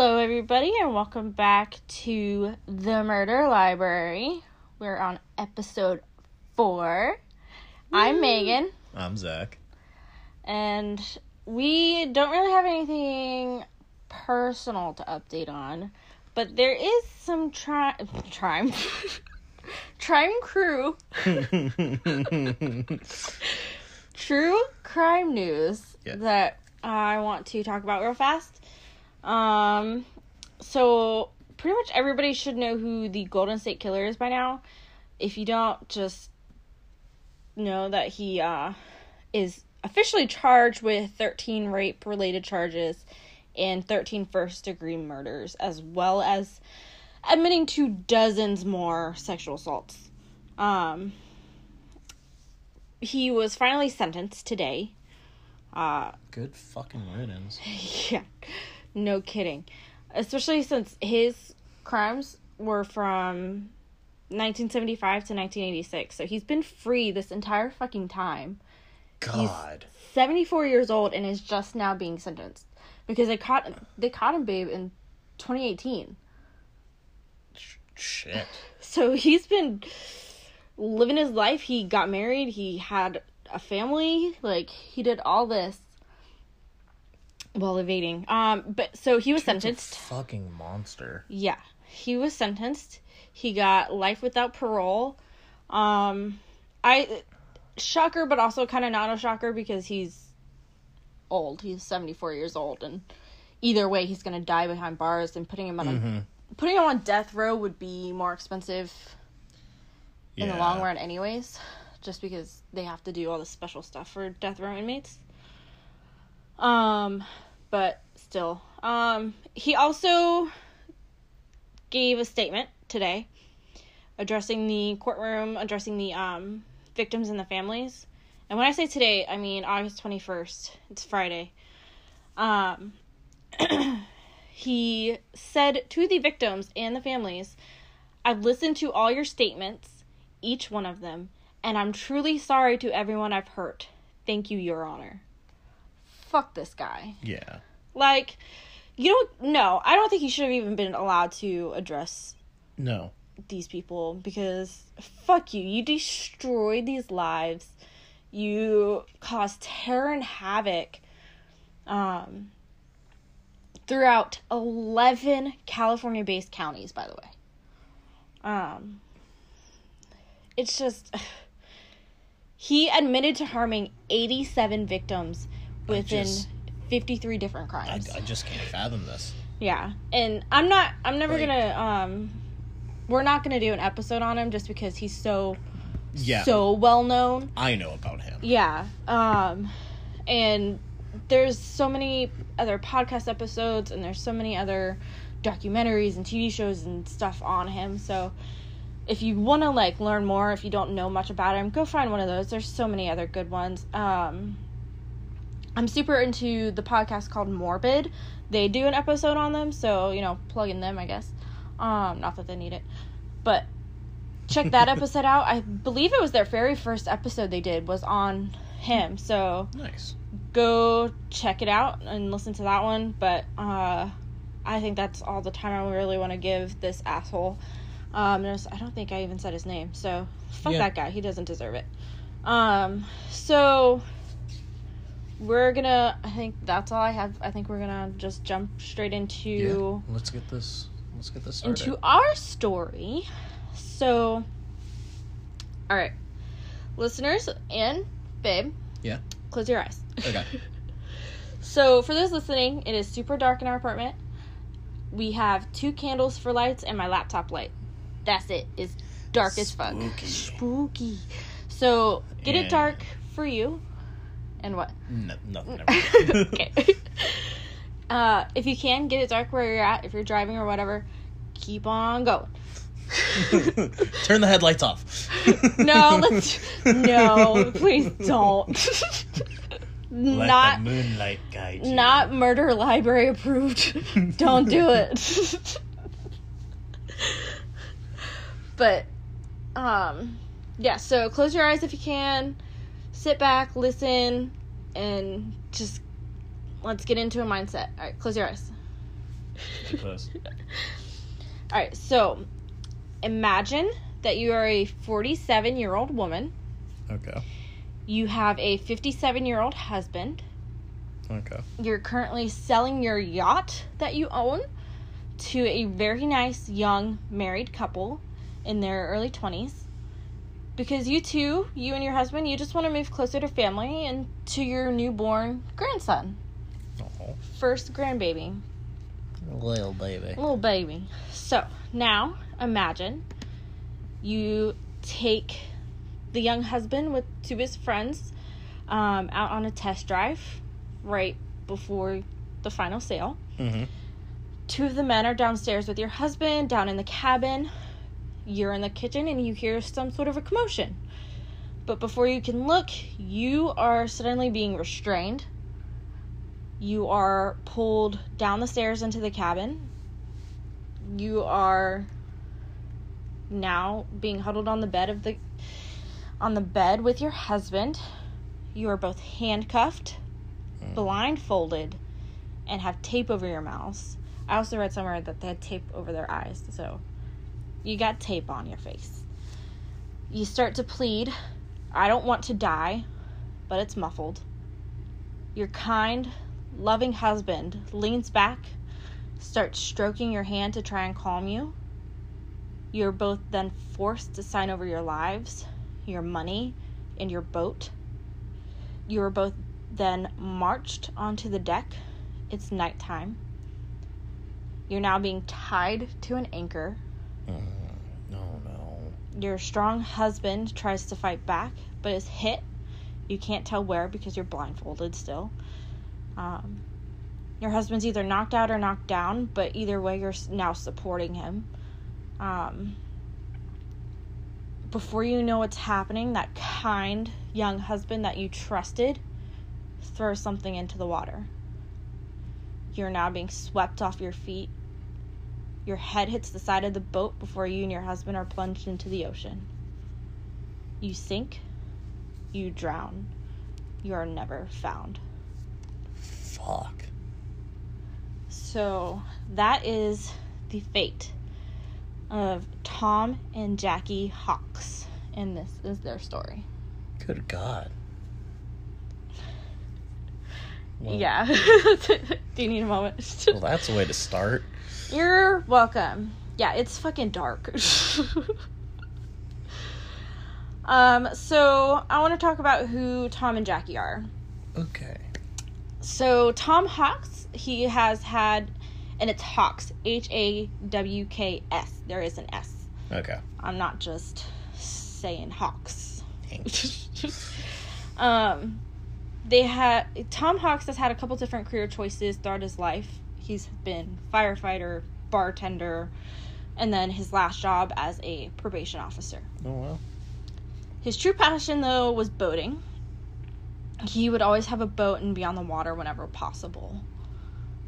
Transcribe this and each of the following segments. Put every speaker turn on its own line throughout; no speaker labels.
Hello, everybody, and welcome back to the Murder Library. We're on episode four. I'm Megan,
I'm Zach.
and we don't really have anything personal to update on, but there is some tri- crime, crime crew, true crime news
Yeah.
that I want to talk about real fast. Um, so pretty much everybody should know who the Golden State Killer is by now. If you don't, just know that he uh, is officially charged with 13 rape related charges and 13 first degree murders, as well as admitting to dozens more sexual assaults. Um, he was finally sentenced today. Uh,
Good fucking riddance.
yeah, no kidding. Especially since his crimes were from 1975 to 1986. So he's been free this entire fucking time.
God.
74 years old and is just now being sentenced because they caught they caught him babe in 2018.
Shit.
So he's been living his life. He got married, he had a family, like he did all this while evading. Um but so he was
Dude's
sentenced.
fucking monster.
Yeah, he was sentenced. He got life without parole. Um, I shocker, but also kind of not a shocker because he's old. He's seventy four years old, and either way, he's gonna die behind bars. And putting him on
Mm-hmm.
a putting him on death row would be more expensive in the long run, anyways. Just because they have to do all the special stuff for death row inmates. Um, but still, um, he also gave a statement today addressing the courtroom, addressing the um victims and the families. And when I say today, I mean August 21st. It's Friday. Um he said to the victims and the families, I've listened to all your statements, each one of them, and I'm truly sorry to everyone I've hurt. Thank you, Your Honor. Fuck this guy.
Yeah.
Like, you don't, no, I don't think he should have even been allowed to address
No.
these people because fuck you. You destroyed these lives. You caused terror and havoc um, throughout 11 California based counties, by the way. Um, it's just. He admitted to harming 87 victims within
just-
53 different
I,
crimes.
I just can't fathom this.
Yeah, and I'm not. I'm never
Like-
gonna. Um, we're not gonna do an episode on him just because he's so
Yeah.
so well known.
I know about him.
Yeah. Um, and there's so many other podcast episodes, and there's so many other documentaries and TV shows and stuff on him. So if you want to like learn more, if you don't know much about him, go find one of those. There's so many other good ones. Um, I'm super into the podcast called Morbid. They do an episode on them, so you know, plug in them, I guess. Um, not that they need it, but check that episode out. I believe it was their very first episode they did was on him. So
Nice.
go check it out and listen to that one. But uh, I think that's all the time I really want to give this asshole. Um, I don't think I even said his name, so fuck
Yeah.
that guy. He doesn't deserve it. Um, so we're gonna. I think that's all I have. I think we're gonna just jump straight into
Yeah. Let's get this. Let's get this started.
into our story. So, all right, listeners and babe,
Yeah.
close your eyes.
Okay.
So, for those listening, it is super dark in our apartment. We have two candles for lights and my laptop light. That's it. It's dark as fuck.
Spooky.
Spooky. So, get it dark for you. And what?
No, nothing.
Okay. Uh, if you can, get it dark where you're at. If you're driving or whatever, keep on going.
Turn the headlights off.
No, let's. No, please don't.
Let
not,
moonlight guide you.
not murder library approved. don't do it. but, um, yeah. So close your eyes if you can. Sit back, listen, and just let's get into a mindset. All right, close your eyes.
Suppose.
All right, so imagine that you are a 47 year old woman.
Okay.
You have a 57 year old husband.
Okay.
You're currently selling your yacht that you own to a very nice young married couple in their early 20s. Because you two, you and your husband, you just want to move closer to family and to your newborn grandson.
Oh,
First grandbaby.
little baby.
little baby. So now imagine you take the young husband with two of his friends um, out on a test drive right before the final sale.
Mm-hmm.
Two of the men are downstairs with your husband down in the cabin. You're in the kitchen and you hear some sort of a commotion. But before you can look, you are suddenly being restrained. You are pulled down the stairs into the cabin. You are now being huddled on the bed of the on the bed with your husband. You are both handcuffed, hmm. blindfolded, and have tape over your mouths. I also read somewhere that they had tape over their eyes, so you got tape on your face. You start to plead, I don't want to die, but it's muffled. Your kind, loving husband leans back, starts stroking your hand to try and calm you. You're both then forced to sign over your lives, your money, and your boat. You are both then marched onto the deck. It's nighttime. You're now being tied to an anchor. Your strong husband tries to fight back, but is hit. You can't tell where because you're blindfolded still. Um, your husband's either knocked out or knocked down, but either way, you're now supporting him. Um, before you know what's happening, that kind young husband that you trusted throws something into the water. You're now being swept off your feet. Your head hits the side of the boat before you and your husband are plunged into the ocean. You sink, you drown, you are never found.
Fuck.
So that is the fate of Tom and Jackie Hawks, and this is their story.
Good God. Well,
Yeah. Do you need a moment?
Well, that's a way to start.
You're welcome. Yeah, it's fucking dark. um, so I want to talk about who Tom and Jackie are.
Okay.
So Tom Hawks, he has had, and it's Hawks, H A W K S. There is an S.
Okay.
I'm not just saying Hawks. Um, they had Tom Hawks has had a couple different career choices throughout his life. He's been firefighter, bartender, and then his last job as a probation officer.
Oh well.
His true passion, though, was boating. He would always have a boat and be on the water whenever possible.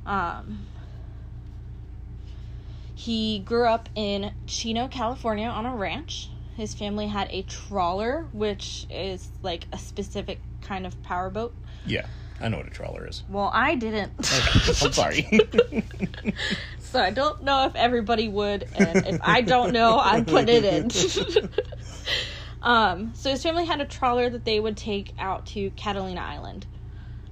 Um, he grew up in Chino, California, on a ranch. His family had a trawler, which is like a specific kind of powerboat.
Yeah, I know what a trawler is.
Well, I didn't.
Okay, I'm sorry.
so I don't know if everybody would, and if I don't know, I put it in. um, so his family had a trawler that they would take out to Catalina Island.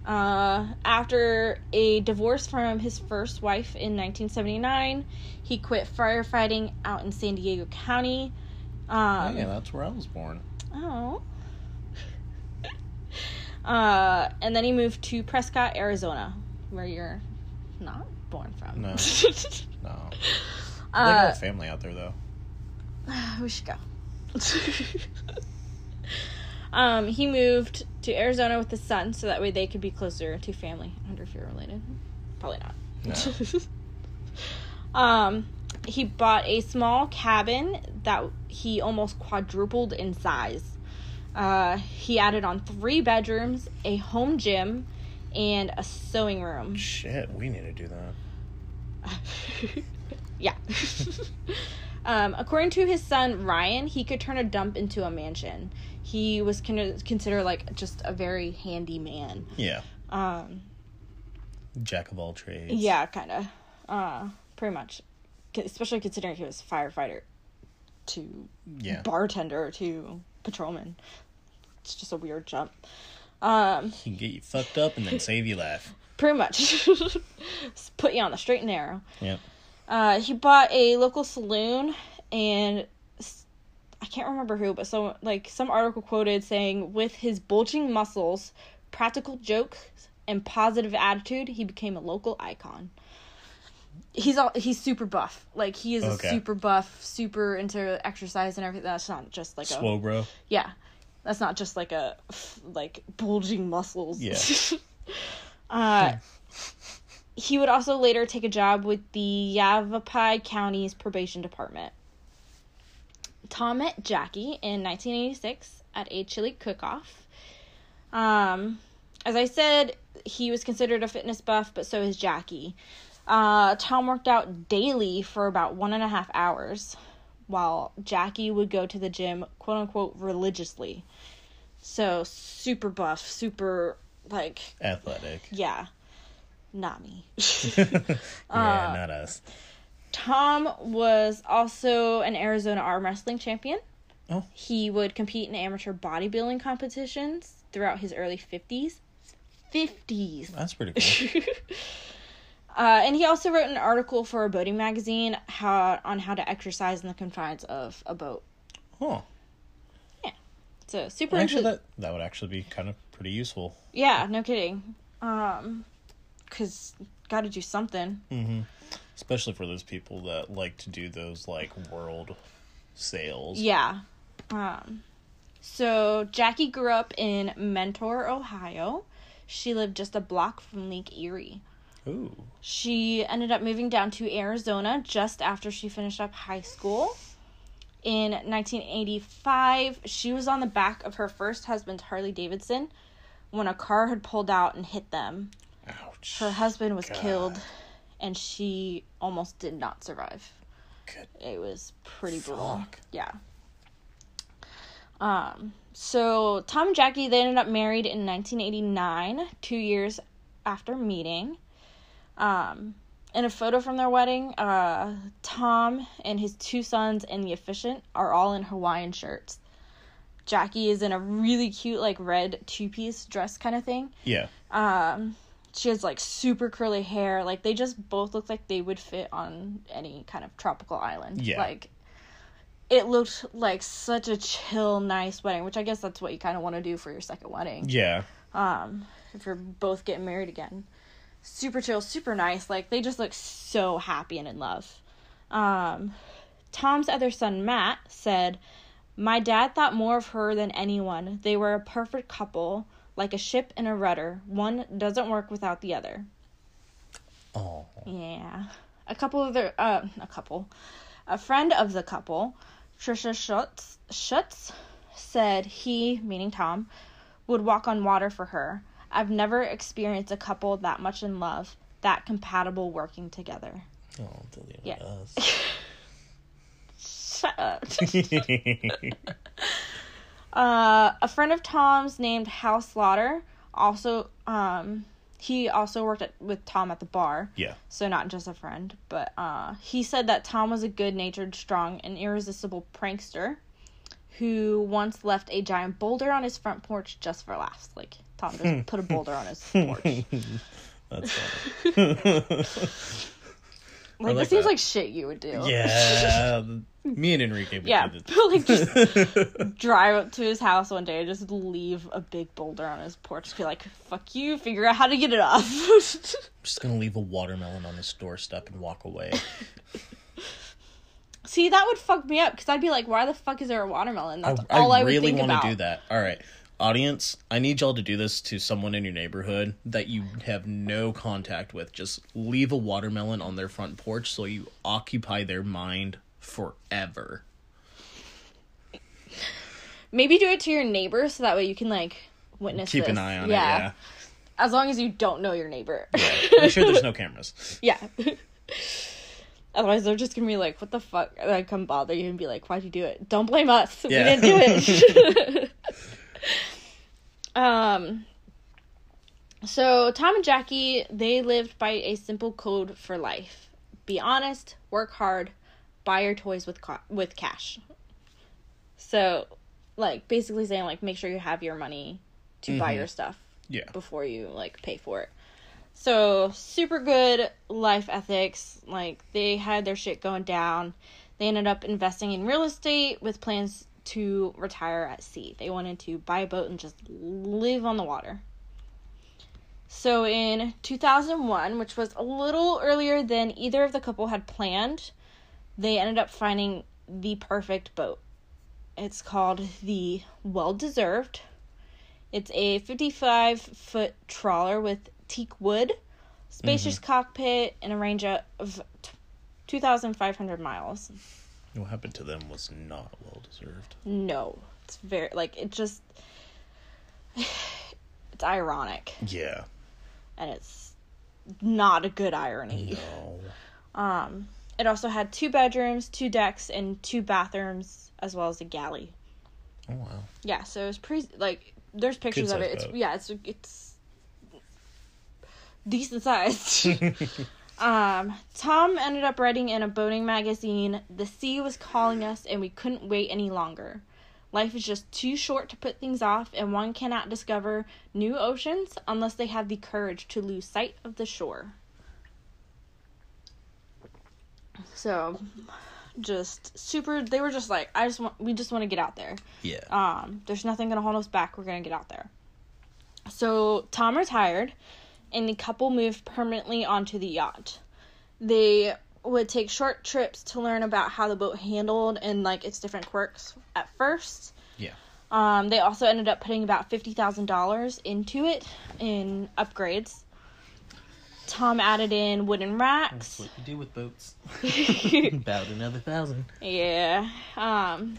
Uh, after a divorce from his first wife in 1979, he quit firefighting out in San Diego County. Um,
yeah, that's where I was born.
Oh. Uh, and then he moved to Prescott, Arizona, where you're not born from.
No. No. I
uh,
have family out there though.
we should go. um, he moved to Arizona with his son, so that way they could be closer to family. I wonder if you're related. Probably not. um, he bought a small cabin that he almost quadrupled in size. Uh, he added on three bedrooms, a home gym, and a sewing room.
Shit, we need to do that.
yeah. um, according to his son Ryan, he could turn a dump into a mansion. He was con- considered like just a very handy man.
Yeah.
Um,
Jack of all trades.
yeah, kind of. Uh, pretty much, especially considering he was firefighter to
Yeah.
bartender to patrolman. It's just a weird jump. Um,
He can get you fucked up and then save you life.
pretty much put you on the straight and narrow.
Yeah.
Uh, he bought a local saloon, and I can't remember who, but so like some article quoted saying, with his bulging muscles, practical jokes, and positive attitude, he became a local icon. He's all he's super buff. Like he is
Okay.
a super buff, super into exercise and everything. That's not just like a
Swole, bro.
yeah, that's not just like a like bulging muscles.
Yeah.
uh, he would also later take a job with the Yavapai County's probation department. Tom met Jackie in 1986 at a chili cook-off. Um, as I said, he was considered a fitness buff, but so is Jackie. Uh, Tom worked out daily for about one and a half hours, while Jackie would go to the gym, quote unquote, religiously. So super buff, super like
Athletic.
yeah, not me.
yeah,
Uh,
not us.
Tom was also an Arizona arm wrestling champion.
Oh.
He would compete in amateur bodybuilding competitions throughout his early 50s. 50s.
That's pretty cool.
Uh, and he also wrote an article for a boating magazine how on how to exercise in the confines of a boat.
Huh.
So super
Actually,
into
that that would actually be kind of pretty useful.
yeah, no kidding. Um, cause got to do something.
Mm-hmm. Especially for those people that like to do those like world sails.
Yeah. Um, so Jackie grew up in Mentor, Ohio. She lived just a block from Lake Erie.
Ooh.
She ended up moving down to Arizona just after she finished up high school. In 1985, she was on the back of her first husband's Harley Davidson when a car had pulled out and hit them.
Ouch.
Her husband was
God.
killed and she almost did not survive.
Good.
It was pretty brutal. Yeah. Um, so Tom and Jackie they ended up married in 1989, 2 years after meeting. Um, in a photo from their wedding, uh, Tom and his two sons and the officiant are all in Hawaiian shirts. Jackie is in a really cute like red two-piece dress kind of thing.
Yeah.
Um, she has like super curly hair. Like they just both look like they would fit on any kind of tropical island.
Yeah.
Like it looked like such a chill, nice wedding, which I guess that's what you kind of want to do for your second wedding.
Yeah.
Um, if you're both getting married again. Super chill, super nice. Like they just look so happy and in love. Um, Tom's other son, Matt, said, My dad thought more of her than anyone. They were a perfect couple, like a ship and a rudder. One doesn't work without the other.
Oh.
Yeah. A couple of their, uh, a couple. A friend of the couple, Trisha Schutz, Schutz, said he, meaning Tom, would walk on water for her. I've never experienced a couple that much in love, that compatible working together.
Oh, delete
Yeah.
us.
Shut up. uh, a friend of Tom's named Hal Slaughter also um he also worked at, with Tom at the bar.
yeah.
So not just a friend, but uh he said that Tom was a good-natured, strong, and irresistible prankster who once left a giant boulder on his front porch just for laughs. Like Tom just put a boulder on his porch.
That's funny.
Like,
like
this seems like shit you would do.
yeah. Me and Enrique would
Yeah,
do
but like just drive up to his house one day and just leave a big boulder on his porch. Be like, "Fuck you! Figure out how to get it off."
I'm just gonna leave a watermelon on his doorstep and walk away.
See, that would fuck me up because I'd be like, "Why the fuck is there a watermelon?"
I,
That's all I, would
really
think
want to do that. All right, audience, I need y'all to do this to someone in your neighborhood that you have no contact with. Just leave a watermelon on their front porch so you occupy their mind forever.
Maybe do it to your neighbor so that way you can like witness.
Keep an eye on it. Yeah.
As long as you don't know your neighbor.
Make sure there's no cameras.
yeah. Otherwise, they're just gonna be like, "What the fuck?" And then come bother you and be like, "Why'd you do it?" Don't blame us.
Yeah.
We didn't do it. um. So Tom and Jackie they lived by a simple code for life. be honest, work hard, buy your toys with with cash. So, like basically saying like make sure you have your money to buy
Mhm.
your stuff
Yeah.
before you like pay for it. So super good life ethics. Like they had their shit going down. They ended up investing in real estate with plans to retire at sea. They wanted to buy a boat and just live on the water. So in 2001, which was a little earlier than either of the couple had planned, they ended up finding the perfect boat. It's called the Well Deserved. It's a 55 foot trawler with teak wood, spacious mm-hmm. cockpit, and a range of 2,500 miles.
What happened to them was not well deserved.
No, it's very, like, it just. It's ironic,
Yeah.
and it's not a good irony.
No.
Um, it also had two bedrooms, two decks, and two bathrooms, as well as a galley.
Oh wow.
Yeah, so it's pretty like there's pictures of it. It's
boat.
yeah, it's it's decent sized. um, Tom ended up writing in a boating magazine, "The sea was calling us, and we couldn't wait any longer. Life is just too short to put things off, and one cannot discover new oceans unless they have the courage to lose sight of the shore." So, just super. They were just like, I just want. We just want to get out there.
yeah.
Um, there's nothing gonna hold us back. We're gonna get out there. So Tom retired, and the couple moved permanently onto the yacht. They would take short trips to learn about how the boat handled and like its different quirks at first.
Yeah.
Um, they also ended up putting about fifty thousand dollars into it in upgrades. Tom added in wooden racks.
What you do with boats. About another thousand.
Yeah. Um,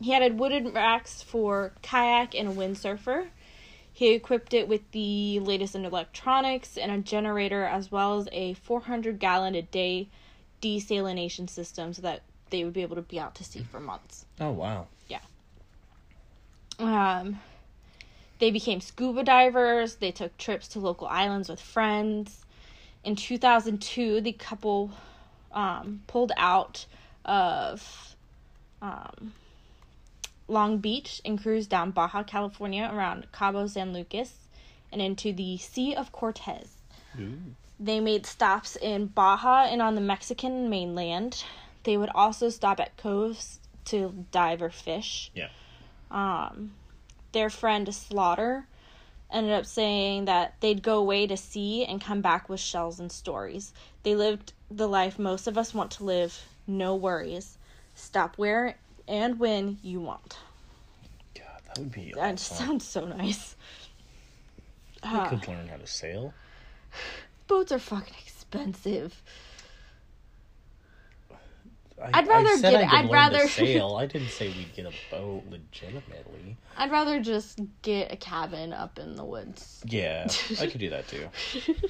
he added wooden racks for kayak and a windsurfer. He equipped it with the latest in electronics and a generator, as well as a 400 gallon a day desalination system, so that they would be able to be out to sea for months.
Oh wow. Yeah.
Um, they became scuba divers. They took trips to local islands with friends. In 2002, the couple um, pulled out of um, Long Beach and cruise down Baja California around Cabo San Lucas and into the Sea of Cortez.
Ooh.
They made stops in Baja and on the Mexican mainland. They would also stop at coves to dive or fish.
Yeah.
Um, their friend Slaughter ended up saying that they'd go away to sea and come back with shells and stories. They lived the life most of us want to live. No worries. Stop where and when you want.
God, that would be
That
awesome.
sounds so nice.
I
Uh,
could learn how to sail.
boats are fucking expensive.
I,
I'd rather
I
get-
I learn
rather-
sail. I didn't say we'd get a boat legitimately.
I'd rather just get a cabin up in the woods.
Yeah, I could do that too.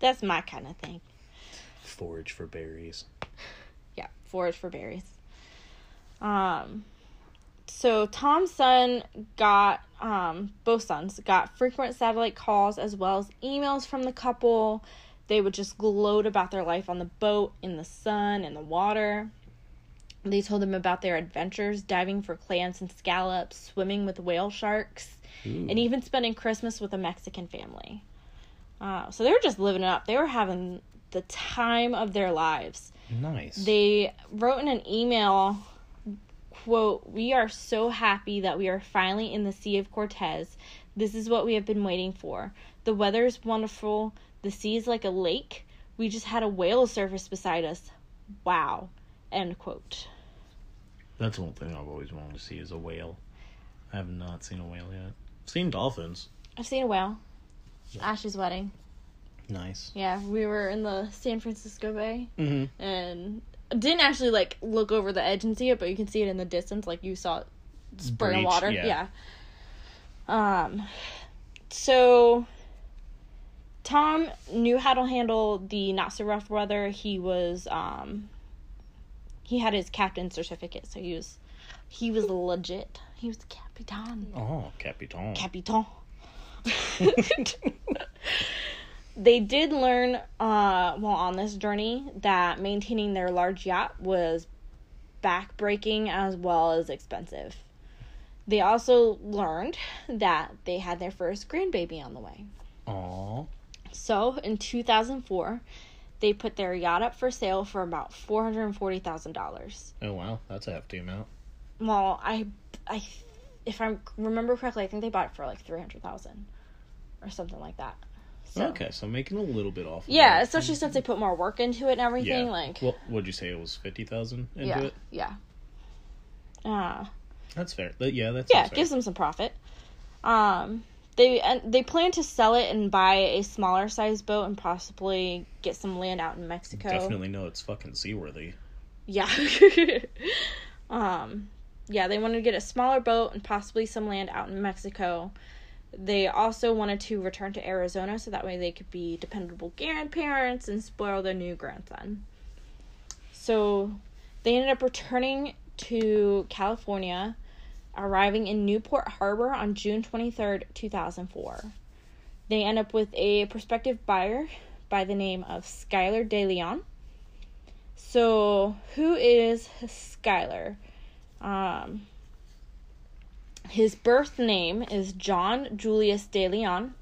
That's my kind of thing.
Forage for berries.
Yeah, forage for berries. Um, so Tom's son got um both sons got frequent satellite calls as well as emails from the couple. They would just gloat about their life on the boat, in the sun, in the water. They told them about their adventures diving for clams and scallops, swimming with whale sharks, and even spending Christmas with a Mexican family. Uh, so they were just living it up. They were having the time of their lives.
Nice.
They wrote in an email, quote, We are so happy that we are finally in the Sea of Cortez. This is what we have been waiting for. The weather is wonderful. The sea is like a lake. We just had a whale surface beside us. Wow. End quote.
That's one thing I've always wanted to see is a whale. I have not seen a whale yet. I've seen dolphins.
I've seen a whale.
Yeah.
Ash's wedding.
Nice.
Yeah, we were in the San Francisco Bay
Mm-hmm.
and didn't actually like look over the edge and see it, but you can see it in the distance, like you saw it spurt of
Breach,
water.
yeah.
Yeah. Um. So. Tom knew how to handle the not so rough weather. He was um. He had his captain certificate, so he was, he was legit. He was capitan.
Oh, Capitan.
Capitan. they did learn uh, while on this journey that maintaining their large yacht was backbreaking as well as expensive. They also learned that they had their first grandbaby on the way.
Aw.
So in 2004, they put their yacht up for sale for about four hundred and forty thousand dollars.
Oh wow, that's a hefty amount.
Well, I, I, if I remember correctly, I think they bought it for like three hundred thousand, or something like that. So,
Okay, so making a little bit off. Of
Yeah,
that.
especially since they put more work into it and everything.
Yeah.
Like,
Well, would you say it was fifty thousand into
yeah,
it?
yeah. Uh,
That's fair. Yeah, that's fair.
yeah, it gives them some profit. Um, they and they plan to sell it and buy a smaller size boat and possibly get some land out in Mexico.
Definitely know it's fucking seaworthy.
Yeah. um, yeah, they want to get a smaller boat and possibly some land out in Mexico. They also wanted to return to Arizona so that way they could be dependable grandparents and spoil their new grandson. So they ended up returning to California, arriving in Newport Harbor on June 23rd, 2004. They end up with a prospective buyer by the name of Skylar De Leon. So, who is Skylar? Um, his birth name is John Julius De Leon.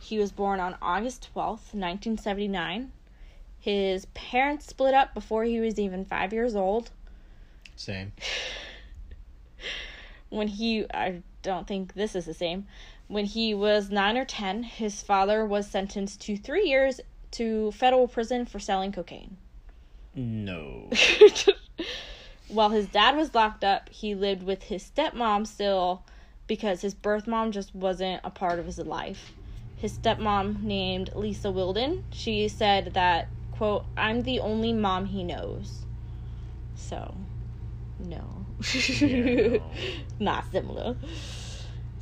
He was born on August 12th, 1979. His parents split up before he was even five years old.
Same.
When he, I don't think this is the same. When he was nine or ten, his father was sentenced to three years to federal prison for selling cocaine.
No.
While his dad was locked up, he lived with his stepmom still because his birth mom just wasn't a part of his life. His stepmom, named Lisa Wilden, she said that, quote, I'm the only mom he knows. So, no.
Yeah, no.
Not similar.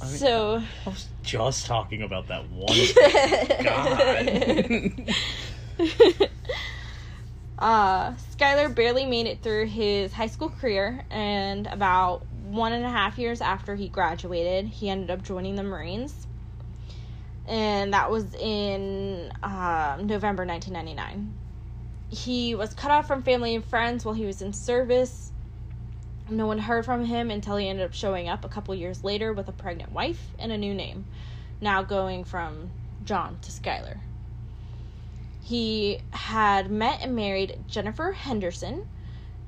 I mean-
so,
I was just talking about that one. God.
uh, Skylar barely made it through his high school career, and about one and a half years after he graduated, he ended up joining the Marines. And that was in um, November 1999. He was cut off from family and friends while he was in service. No one heard from him until he ended up showing up a couple years later with a pregnant wife and a new name, now going from John to Skylar he had met and married Jennifer Henderson.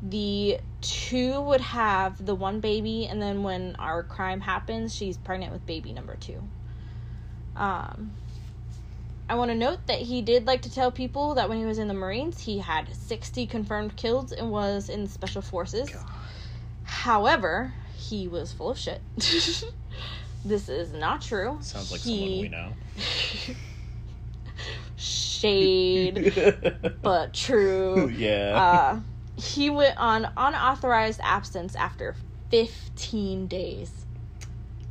The two would have the one baby, and then when our crime happens, she's pregnant with baby number two. Um, I want to note that he did like to tell people that when he was in the Marines, he had 60 confirmed kills and was in Special Forces.
God.
However, he was full of shit. this is not true.
Sounds like
He-
someone we know.
Shade. but true.
yeah.
Uh, he went on unauthorized absence after 15 days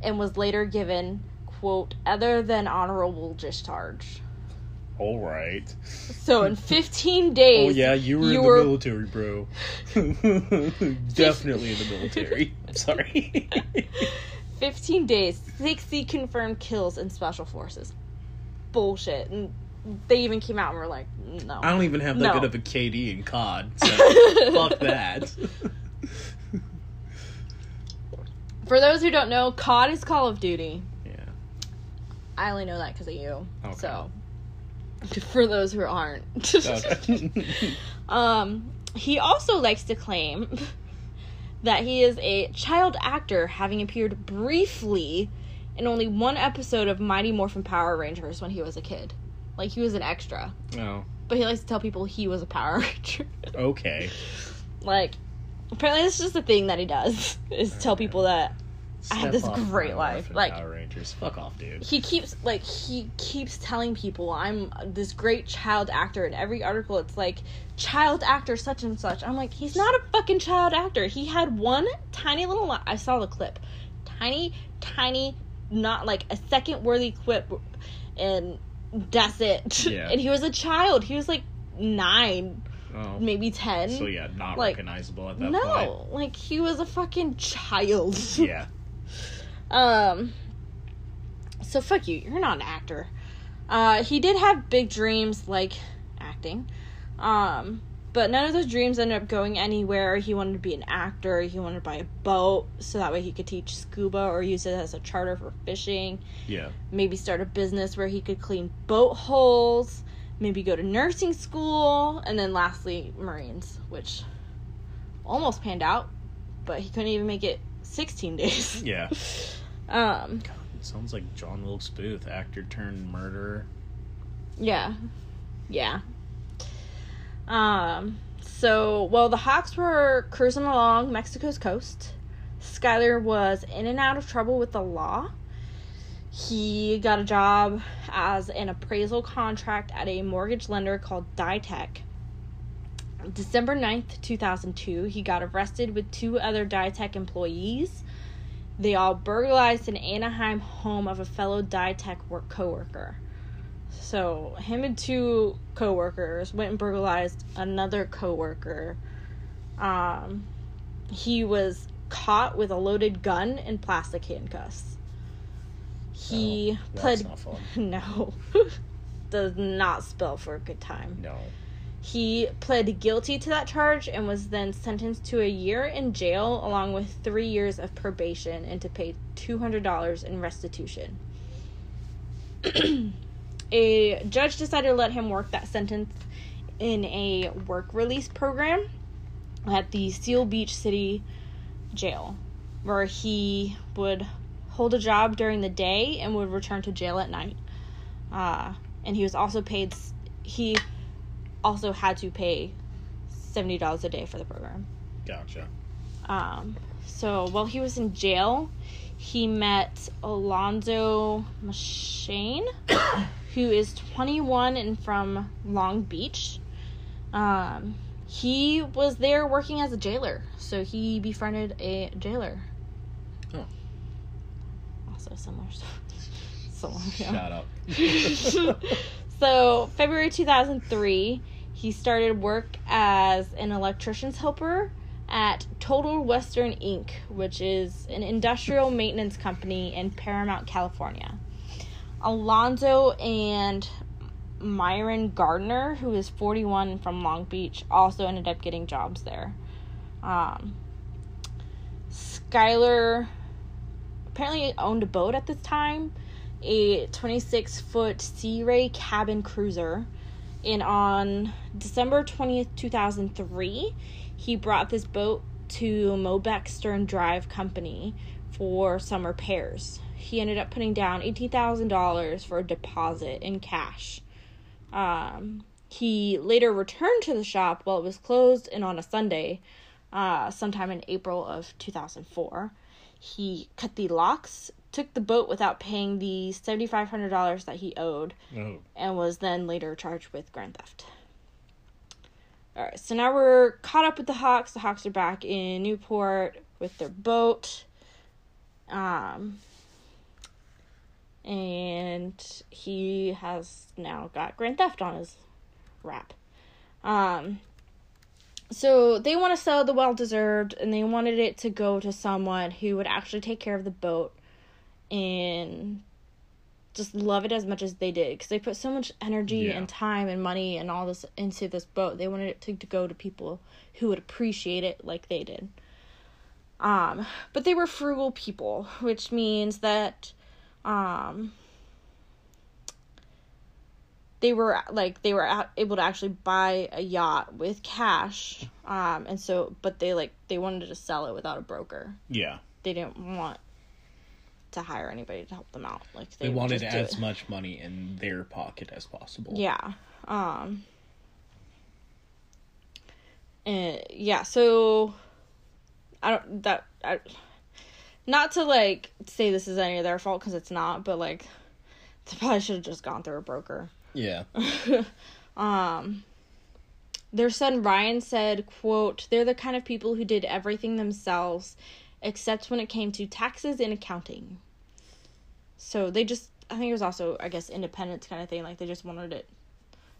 and was later given, quote, other than honorable discharge.
All right.
So in 15 days.
Oh yeah, you were
you
in
were-
the military, bro. Definitely in the military. I'm sorry.
15 days, 60 confirmed kills in special forces. Bullshit. And they even came out and were like, no.
I don't even have that
No.
good of a KD in COD, so fuck that.
For those who don't know, COD is Call of Duty.
Yeah.
I only know that because of you.
Okay.
So, for those who aren't.
Okay.
Um, he also likes to claim that he is a child actor, having appeared briefly in only one episode of Mighty Morphin Power Rangers when he was a kid. Like he was an extra,
oh.
but he likes to tell people he was a Power Ranger.
Okay.
like, apparently, that's just a thing that he does is tell people that I had this
Step
great life. Like-
Power Rangers. Fuck off, dude.
he keeps like he keeps telling people I'm this great child actor in every article it's like child actor such and such. I'm like he's not a fucking child actor. He had one tiny little li- I saw the clip. Tiny tiny not like a second worthy clip and that's it.
Yeah.
and he was a child. He was like 9,
Oh.
maybe 10.
So yeah, not
Like,
recognizable at that point.
no, like he was a fucking child.
Yeah.
Um. So fuck you. You're not an actor. Uh, he did have big dreams like acting, um, but none of those dreams ended up going anywhere. He wanted to be an actor. He wanted to buy a boat so that way he could teach scuba or use it as a charter for fishing.
Yeah.
Maybe start a business where he could clean boat holes. Maybe go to nursing school, and then lastly, Marines, which almost panned out, but he couldn't even make it 16 days.
Yeah.
Um,
It sounds like John Wilkes Booth, actor turned murderer.
Yeah. Yeah. Um so while the Hawks were cruising along Mexico's coast, Skylar was in and out of trouble with the law. He got a job as an appraisal contract at a mortgage lender called Ditech. December 9th, 2002, he got arrested with two other Ditech employees. They all burglarized an Anaheim home of a fellow Ditech work coworker. So him and two coworkers went and burglarized another coworker. Um, he was caught with a loaded gun and plastic handcuffs. He
Oh,
pled no, does not spell for a good time.
No.
He pled guilty to that charge and was then sentenced to a year in jail along with three years of probation and to pay $200 in restitution. a judge decided to let him work that sentence in a work release program at the Seal Beach City Jail, where he would hold a job during the day and would return to jail at night. Uh, and he was also paid, he also had to pay $70 a day for the program.
Gotcha.
Um, so while he was in jail, he met Alonzo Machain, who is 21 and from Long Beach. Um, he was there working as a jailer, so he befriended a jailer.
Oh.
Also similar stuff. Similar, yeah.
Shut up.
So, February 2003, he started work as an electrician's helper at Total Western Inc., which is an industrial maintenance company in Paramount, California. Alonzo and Myron Gardner, who is 41 from Long Beach, also ended up getting jobs there. Um, Skylar apparently owned a boat at this time, a 26 foot Sea Ray cabin cruiser. And on December 20th, 2003, he brought this boat to Mobeck Stern Drive Company for some repairs. He ended up putting down $18,000 for a deposit in cash. Um, he later returned to the shop while it was closed and on a Sunday, uh, sometime in April of 2004. He cut the locks, took the boat without paying the $7,500 that he owed,
Oh.
and was then later charged with grand theft. Alright, so now we're caught up with the Hawks. The Hawks are back in Newport with their boat. Um, and he has now got grand theft on his rap. Um, so they want to sell the well deserved, and they wanted it to go to someone who would actually take care of the boat and just love it as much as they did because they put so much energy
Yeah.
and time and money and all this into this boat. They wanted it to, to go to people who would appreciate it like they did. Um, but they were frugal people, which means that um they were like they were able to actually buy a yacht with cash um and so but they like they wanted to sell it without a broker
Yeah.
they didn't want to hire anybody to help them out like
They
would
wanted as much money in their pocket as possible.
yeah um and yeah so i don't that I, not to like say this is any of their fault because it's not but like they probably should have just gone through a broker
Yeah.
um their son Ryan said, quote, they're the kind of people who did everything themselves except when it came to taxes and accounting. So they just I think it was also I guess independence kind of thing like they just wanted it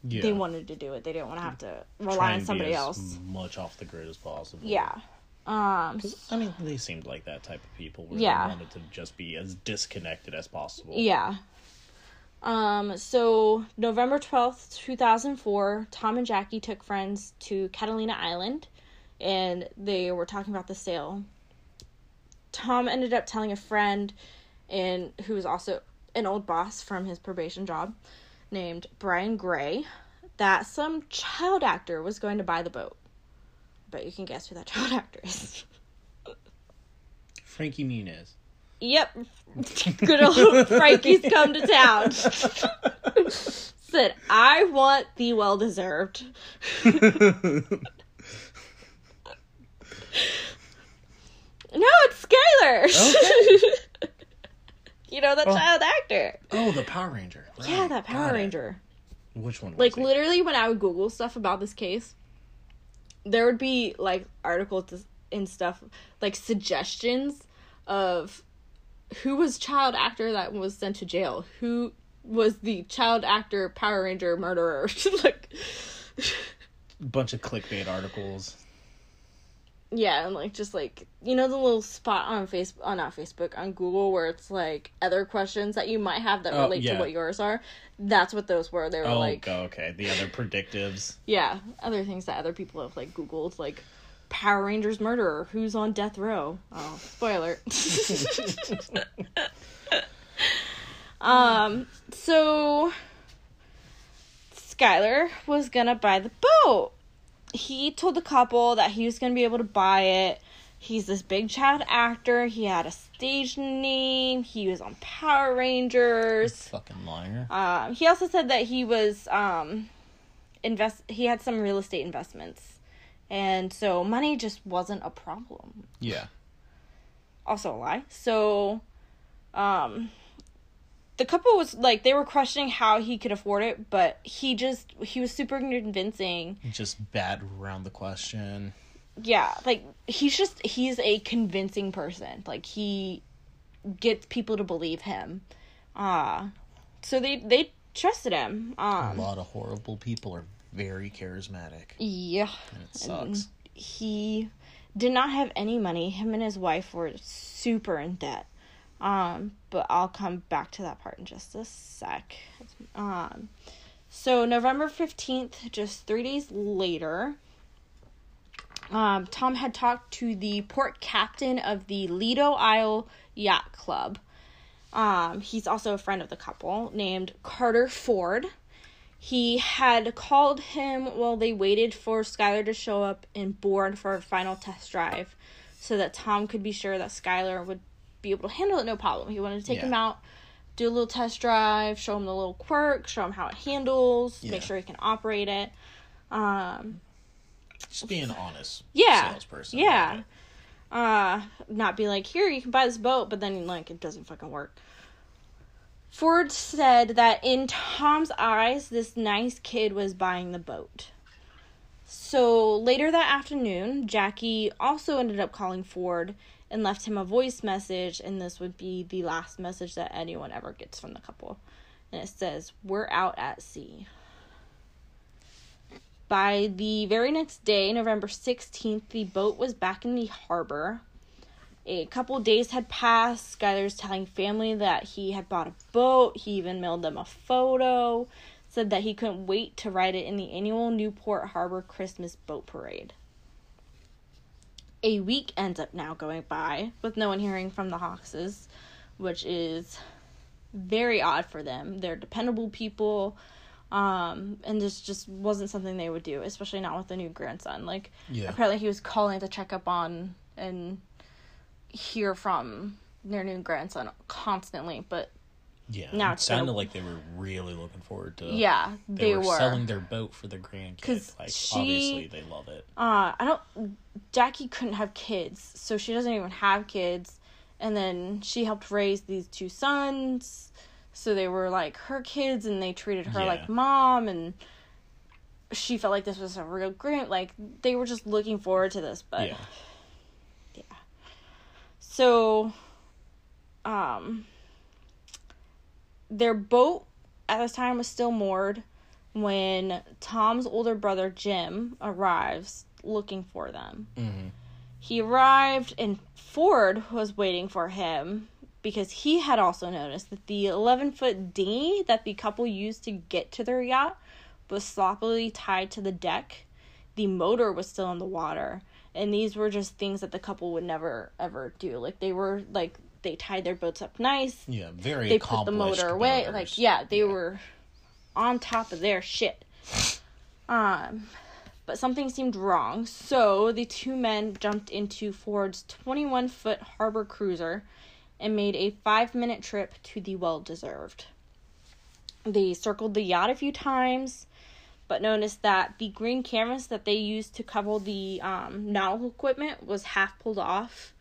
Yeah.
they wanted to do it. They didn't want to have to rely on somebody
as
else.
Much off the grid as possible.
Yeah. Um
I mean, they seemed like that type of people where
Yeah.
they wanted to just be as disconnected as possible.
Yeah. Um, so November 12th, 2004, Tom and Jackie took friends to Catalina Island and they were talking about the sale. Tom ended up telling a friend and who was also an old boss from his probation job named Brian Gray that some child actor was going to buy the boat. But you can guess who that child actor is.
Frankie Muniz.
Yep. Good old Frankie's come to town. Said, I want the well deserved. no, it's Skylar.
Okay.
you know the
Oh.
child actor.
oh, the Power Ranger.
Yeah, that Power
got it.
Ranger.
Which one? Was
Like literally, when I would Google stuff about this case, there would be like articles and stuff like suggestions of who was child actor that was sent to jail, who was the child actor Power Ranger murderer. like,
bunch of clickbait articles.
Yeah, and like just like you know the little spot on Facebook, on not Facebook, on Google where it's like other questions that you might have that
Oh,
relate
yeah.
to what yours are. That's what those were. They were
Oh,
like,
go- okay. The other predictives.
Yeah, other things that other people have like Googled, like Power Rangers murderer, who's on death row. Oh, spoiler. um, so Skylar was gonna buy the boat. He told the couple that he was gonna be able to buy it. He's this big child actor. He had a stage name. He was on Power Rangers.
Fucking liar.
Um, he also said that he was um, invest. He had some real estate investments, and so money just wasn't a problem.
Yeah.
Also a lie. So, um, the couple was like they were questioning how he could afford it, but he just he was super convincing.
Just bad around the question.
Yeah, like he's just he's a convincing person. Like he gets people to believe him. Uh so they they trusted him.
A
Um
lot of horrible people are very charismatic.
Yeah.
And it sucks.
And he did not have any money. Him and his wife were super in debt. Um, but I'll come back to that part in just a sec. Um, so November 15th, just three days later, um, Tom had talked to the port captain of the Lido Isle Yacht Club. Um, he's also a friend of the couple named Carter Ford. He had called him while they waited for Skylar to show up and board for a final test drive so that Tom could be sure that Skylar would be able to handle it no problem. He wanted to take
Yeah.
him out, do a little test drive, show him the little quirk, show him how it handles,
Yeah.
make sure he can operate it. Um,
Just being honest
yeah.
salesperson.
Yeah. Uh not be like, here you can buy this boat, but then like it doesn't fucking work. Ford said that in Tom's eyes, this nice kid was buying the boat. So later that afternoon, Jackie also ended up calling Ford and left him a voice message, and this would be the last message that anyone ever gets from the couple. And it says, We're out at sea. By the very next day, November 16th, the boat was back in the harbor. A couple days had passed. Skylar's telling family that he had bought a boat. He even mailed them a photo. Said that he couldn't wait to ride it in the annual Newport Harbor Christmas Boat Parade. A week ends up now going by with no one hearing from the Hawkses, which is very odd for them. They're dependable people um and this just wasn't something they would do especially not with a new grandson like
Yeah.
apparently he was calling to check up on and hear from their new grandson constantly but
Yeah.
Now
it sounded like they were really looking forward to.
yeah
They,
they,
were,
were,
selling their boat for their grandkids.
'Cause
Like
she-
obviously they love it.
uh i don't jackie couldn't have kids so she doesn't even have kids and then she helped raise these two sons so they were like her kids and they treated her
Yeah.
like mom and she felt like this was a real grand like they were just looking forward to this but
yeah.
So, um, their boat at this time was still moored when Tom's older brother Jim arrives looking for them.
hmm
He arrived and Ford was waiting for him because he had also noticed that the 11 foot dinghy that the couple used to get to their yacht was sloppily tied to the deck. The motor was still in the water. And these were just things that the couple would never ever do. Like they were like they tied their boats up nice.
Yeah, very.
They put the motor away. Like yeah, they were on top of their shit. Um but something seemed wrong. So the two men jumped into Ford's 21 foot harbor cruiser and made a five minute trip to the well deserved. They circled the yacht a few times, but noticed that the green canvas that they used to cover the um, nautical equipment was half pulled off,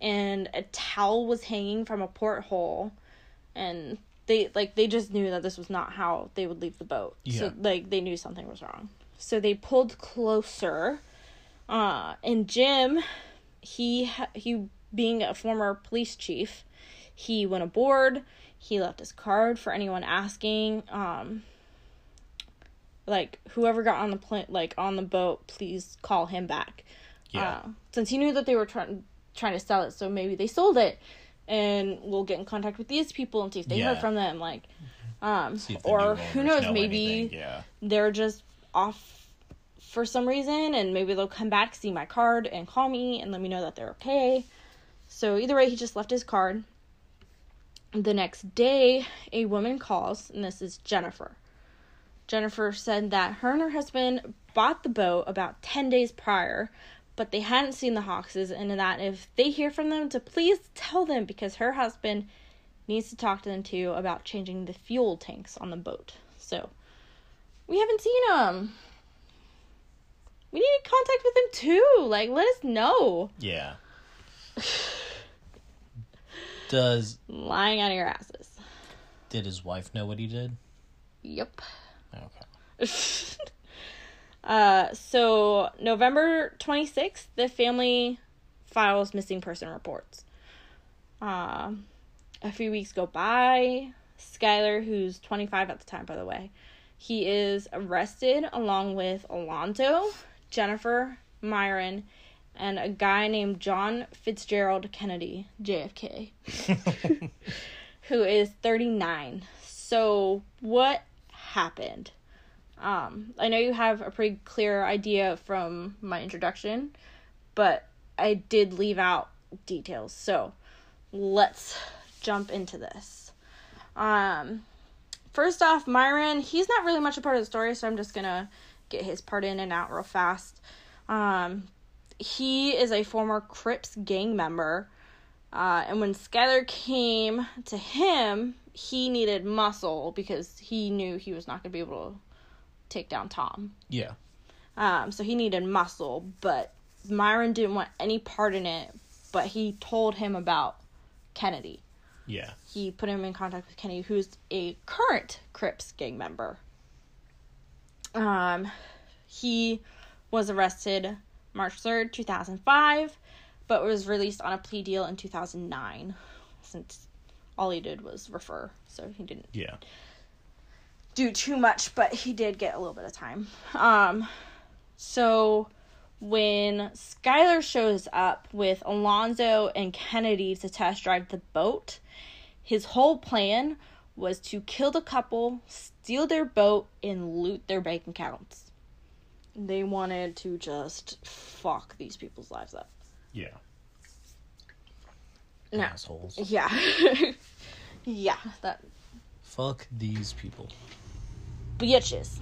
and a towel was hanging from a porthole, and they like they just knew that this was not how they would leave the boat.
Yeah.
So like they knew something was wrong. So they pulled closer, uh, and Jim, he he being a former police chief, he went aboard. He left his card for anyone asking. Um, like whoever got on the plane, like on the boat, please call him back.
Yeah.
Uh, since he knew that they were trying trying to sell it, so maybe they sold it, and we'll get in contact with these people and see if they heard from them. Like, um, or who knows,
know
maybe.
Yeah.
they're just off for some reason and maybe they'll come back see my card and call me and let me know that they're okay so either way he just left his card the next day a woman calls and this is jennifer jennifer said that her and her husband bought the boat about 10 days prior but they hadn't seen the hawkses and that if they hear from them to please tell them because her husband needs to talk to them too about changing the fuel tanks on the boat so we haven't seen him. We need contact with him too. Like, let us know.
Yeah. Does
Lying out of your asses.
did his wife know what he did?
Yep.
Okay.
uh, so November twenty sixth, the family files missing person reports. Um, a few weeks go by. Skylar, who's twenty five at the time, by the way, he is arrested along with Alonso, Jennifer, Myron, and a guy named John Fitzgerald Kennedy, JFK, who is 39. So, what happened? Um, I know you have a pretty clear idea from my introduction, but I did leave out details. So, let's jump into this. Um, first off, Myron, he's not really much a part of the story, so I'm just gonna get his part in and out real fast. Um, he is a former Crips gang member, uh, and when Skylar came to him, he needed muscle because he knew he was not gonna be able to take down Tom.
Yeah.
Um, so he needed muscle, but Myron didn't want any part in it. But he told him about Kennedy
Yeah.
he put him in contact with Kennedy, who's a current Crips gang member. Um, he was arrested March 3rd, 2005, but was released on a plea deal in 2009 since all he did was refer, so he didn't
Yeah.
Do too much, but he did get a little bit of time. Um, so when Skylar shows up with Alonso and Kennedy to test drive the boat, his whole plan was to kill the couple, steal their boat, and loot their bank accounts. They wanted to just fuck these people's lives up.
Yeah.
No.
Assholes.
Yeah. yeah, that
Fuck these people.
Bitches.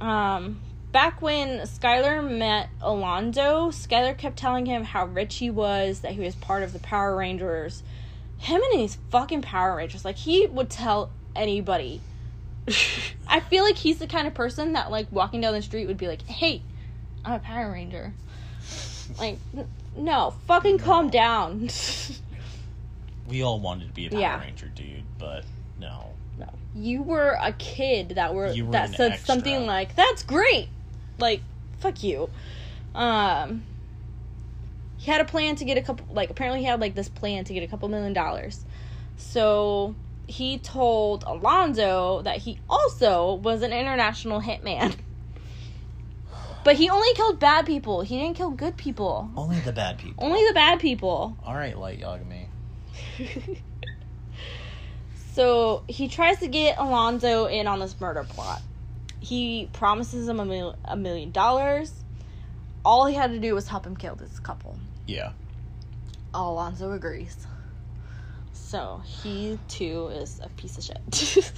Um, back when Skylar met Alonso, Skylar kept telling him how rich he was, that he was part of the Power Rangers. Him and his fucking Power Rangers, like he would tell anybody. I feel like he's the kind of person that, like, walking down the street would be like, "Hey, I'm a Power Ranger." Like, n- no, fucking calm down.
We all wanted to be a Power
Yeah.
Ranger, dude, but no.
No. You were a kid that were,
were
that said
extra.
something like, "That's great." Like, fuck you. Um he had a plan to get a couple like apparently he had like this plan to get a couple million dollars. So, he told Alonso that he also was an international hitman. But he only killed bad people. He didn't kill good people.
Only the bad people.
Only the bad people.
All right, Light Yagami.
so he tries to get Alonso in on this murder plot. He promises him a, mil- a million dollars. All he had to do was help him kill this couple.
Yeah.
Alonso agrees. So he too is a piece of shit.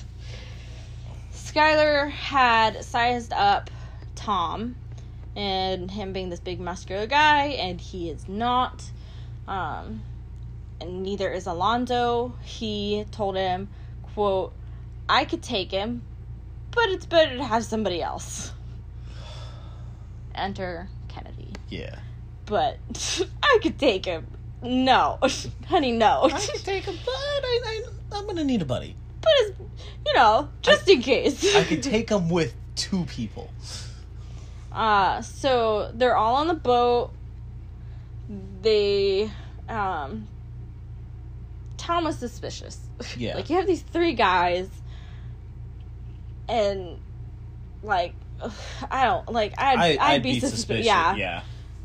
Skylar had sized up Tom and him being this big muscular guy, and he is not. Um, and neither is Alonso. He told him, quote, I could take him, but it's better to have somebody else. Enter Kennedy.
Yeah.
But I could take him. No. Honey, no.
I can take him, but I, I, I'm gonna need a buddy.
but it's, you know, just in case.
I could take him with two people.
Uh, so they're all on the boat. They, um, Tom was suspicious.
Yeah.
like you have these three guys, and like, ugh, I don't like. I'd,
I,
I'd,
I'd
be,
be
suspicious.
suspicious.
Yeah.
Yeah.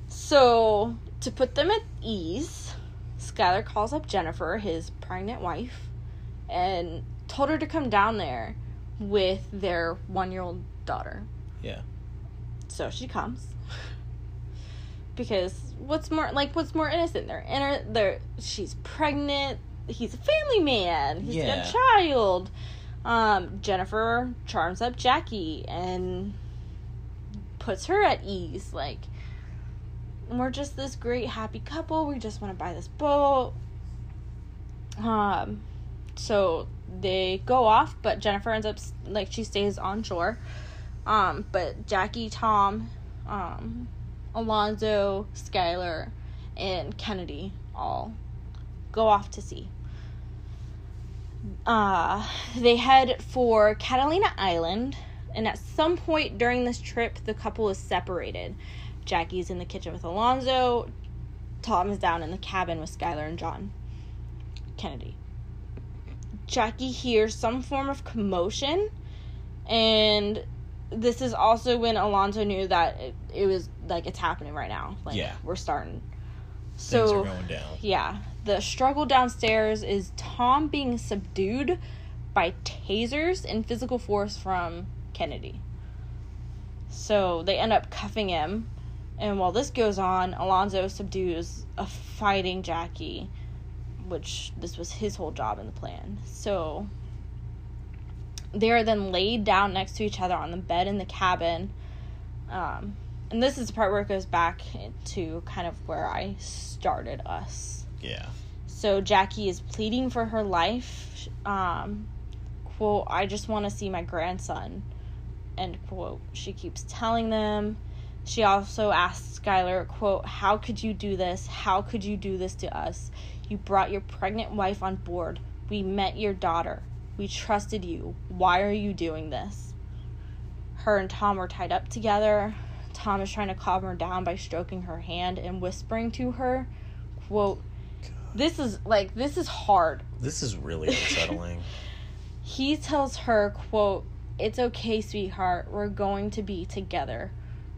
So to put them at ease, Skylar calls up Jennifer, his pregnant wife, and told her to come down there with their one-year-old daughter.
Yeah.
So she comes. Because what's more like what's more innocent? They're inner they're she's pregnant, he's a family man, he's
Yeah.
got a child. Um, Jennifer charms up Jackie and puts her at ease, like we're just this great happy couple, we just want to buy this boat. Um so they go off, but Jennifer ends up like she stays on shore. Um, but Jackie, Tom, um, Alonso, Skylar, and Kennedy all go off to sea. Uh, they head for Catalina Island, and at some point during this trip, the couple is separated. Jackie's in the kitchen with Alonso, Tom is down in the cabin with Skylar and John. Kennedy. Jackie hears some form of commotion, and this is also when Alonso knew that it, it was like it's happening right now. Like
Yeah.
we're starting.
Things
So
are going down.
yeah, the struggle downstairs is Tom being subdued by tasers and physical force from Kennedy. So they end up cuffing him, and while this goes on, Alonso subdues a fighting Jackie, which this was his whole job in the plan. So they are then laid down next to each other on the bed in the cabin. Um, and this is the part where it goes back to kind of where I started us.
Yeah.
So Jackie is pleading for her life. Um, quote, I just want to see my grandson. End quote. She keeps telling them. She also asks Skylar, quote, How could you do this? How could you do this to us? You brought your pregnant wife on board. We met your daughter. We trusted you. Why are you doing this? Her and Tom were tied up together. Tom is trying to calm her down by stroking her hand and whispering to her, quote, this is like this is hard.
This is really unsettling.
he tells her quote it's okay sweetheart. We're going to be together.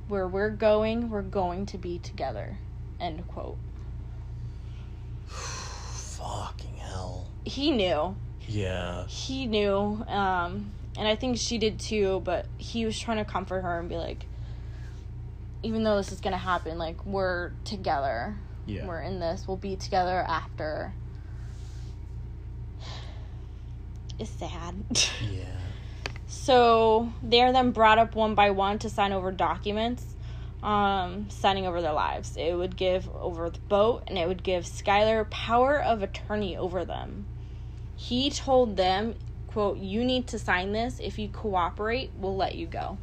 Where we're going we're going to be together. End quote.
Fucking hell.
he knew.
Yeah.
he knew um and i think she did too but he was trying to comfort her and be like even though this is gonna happen like we're together
Yeah.
we're in this we'll be together after it's sad
Yeah.
So they are then brought up one by one to sign over documents, um, signing over their lives. It would give over the boat and it would give Skylar power of attorney over them. He told them, quote, you need to sign this. If you cooperate, we'll let you go.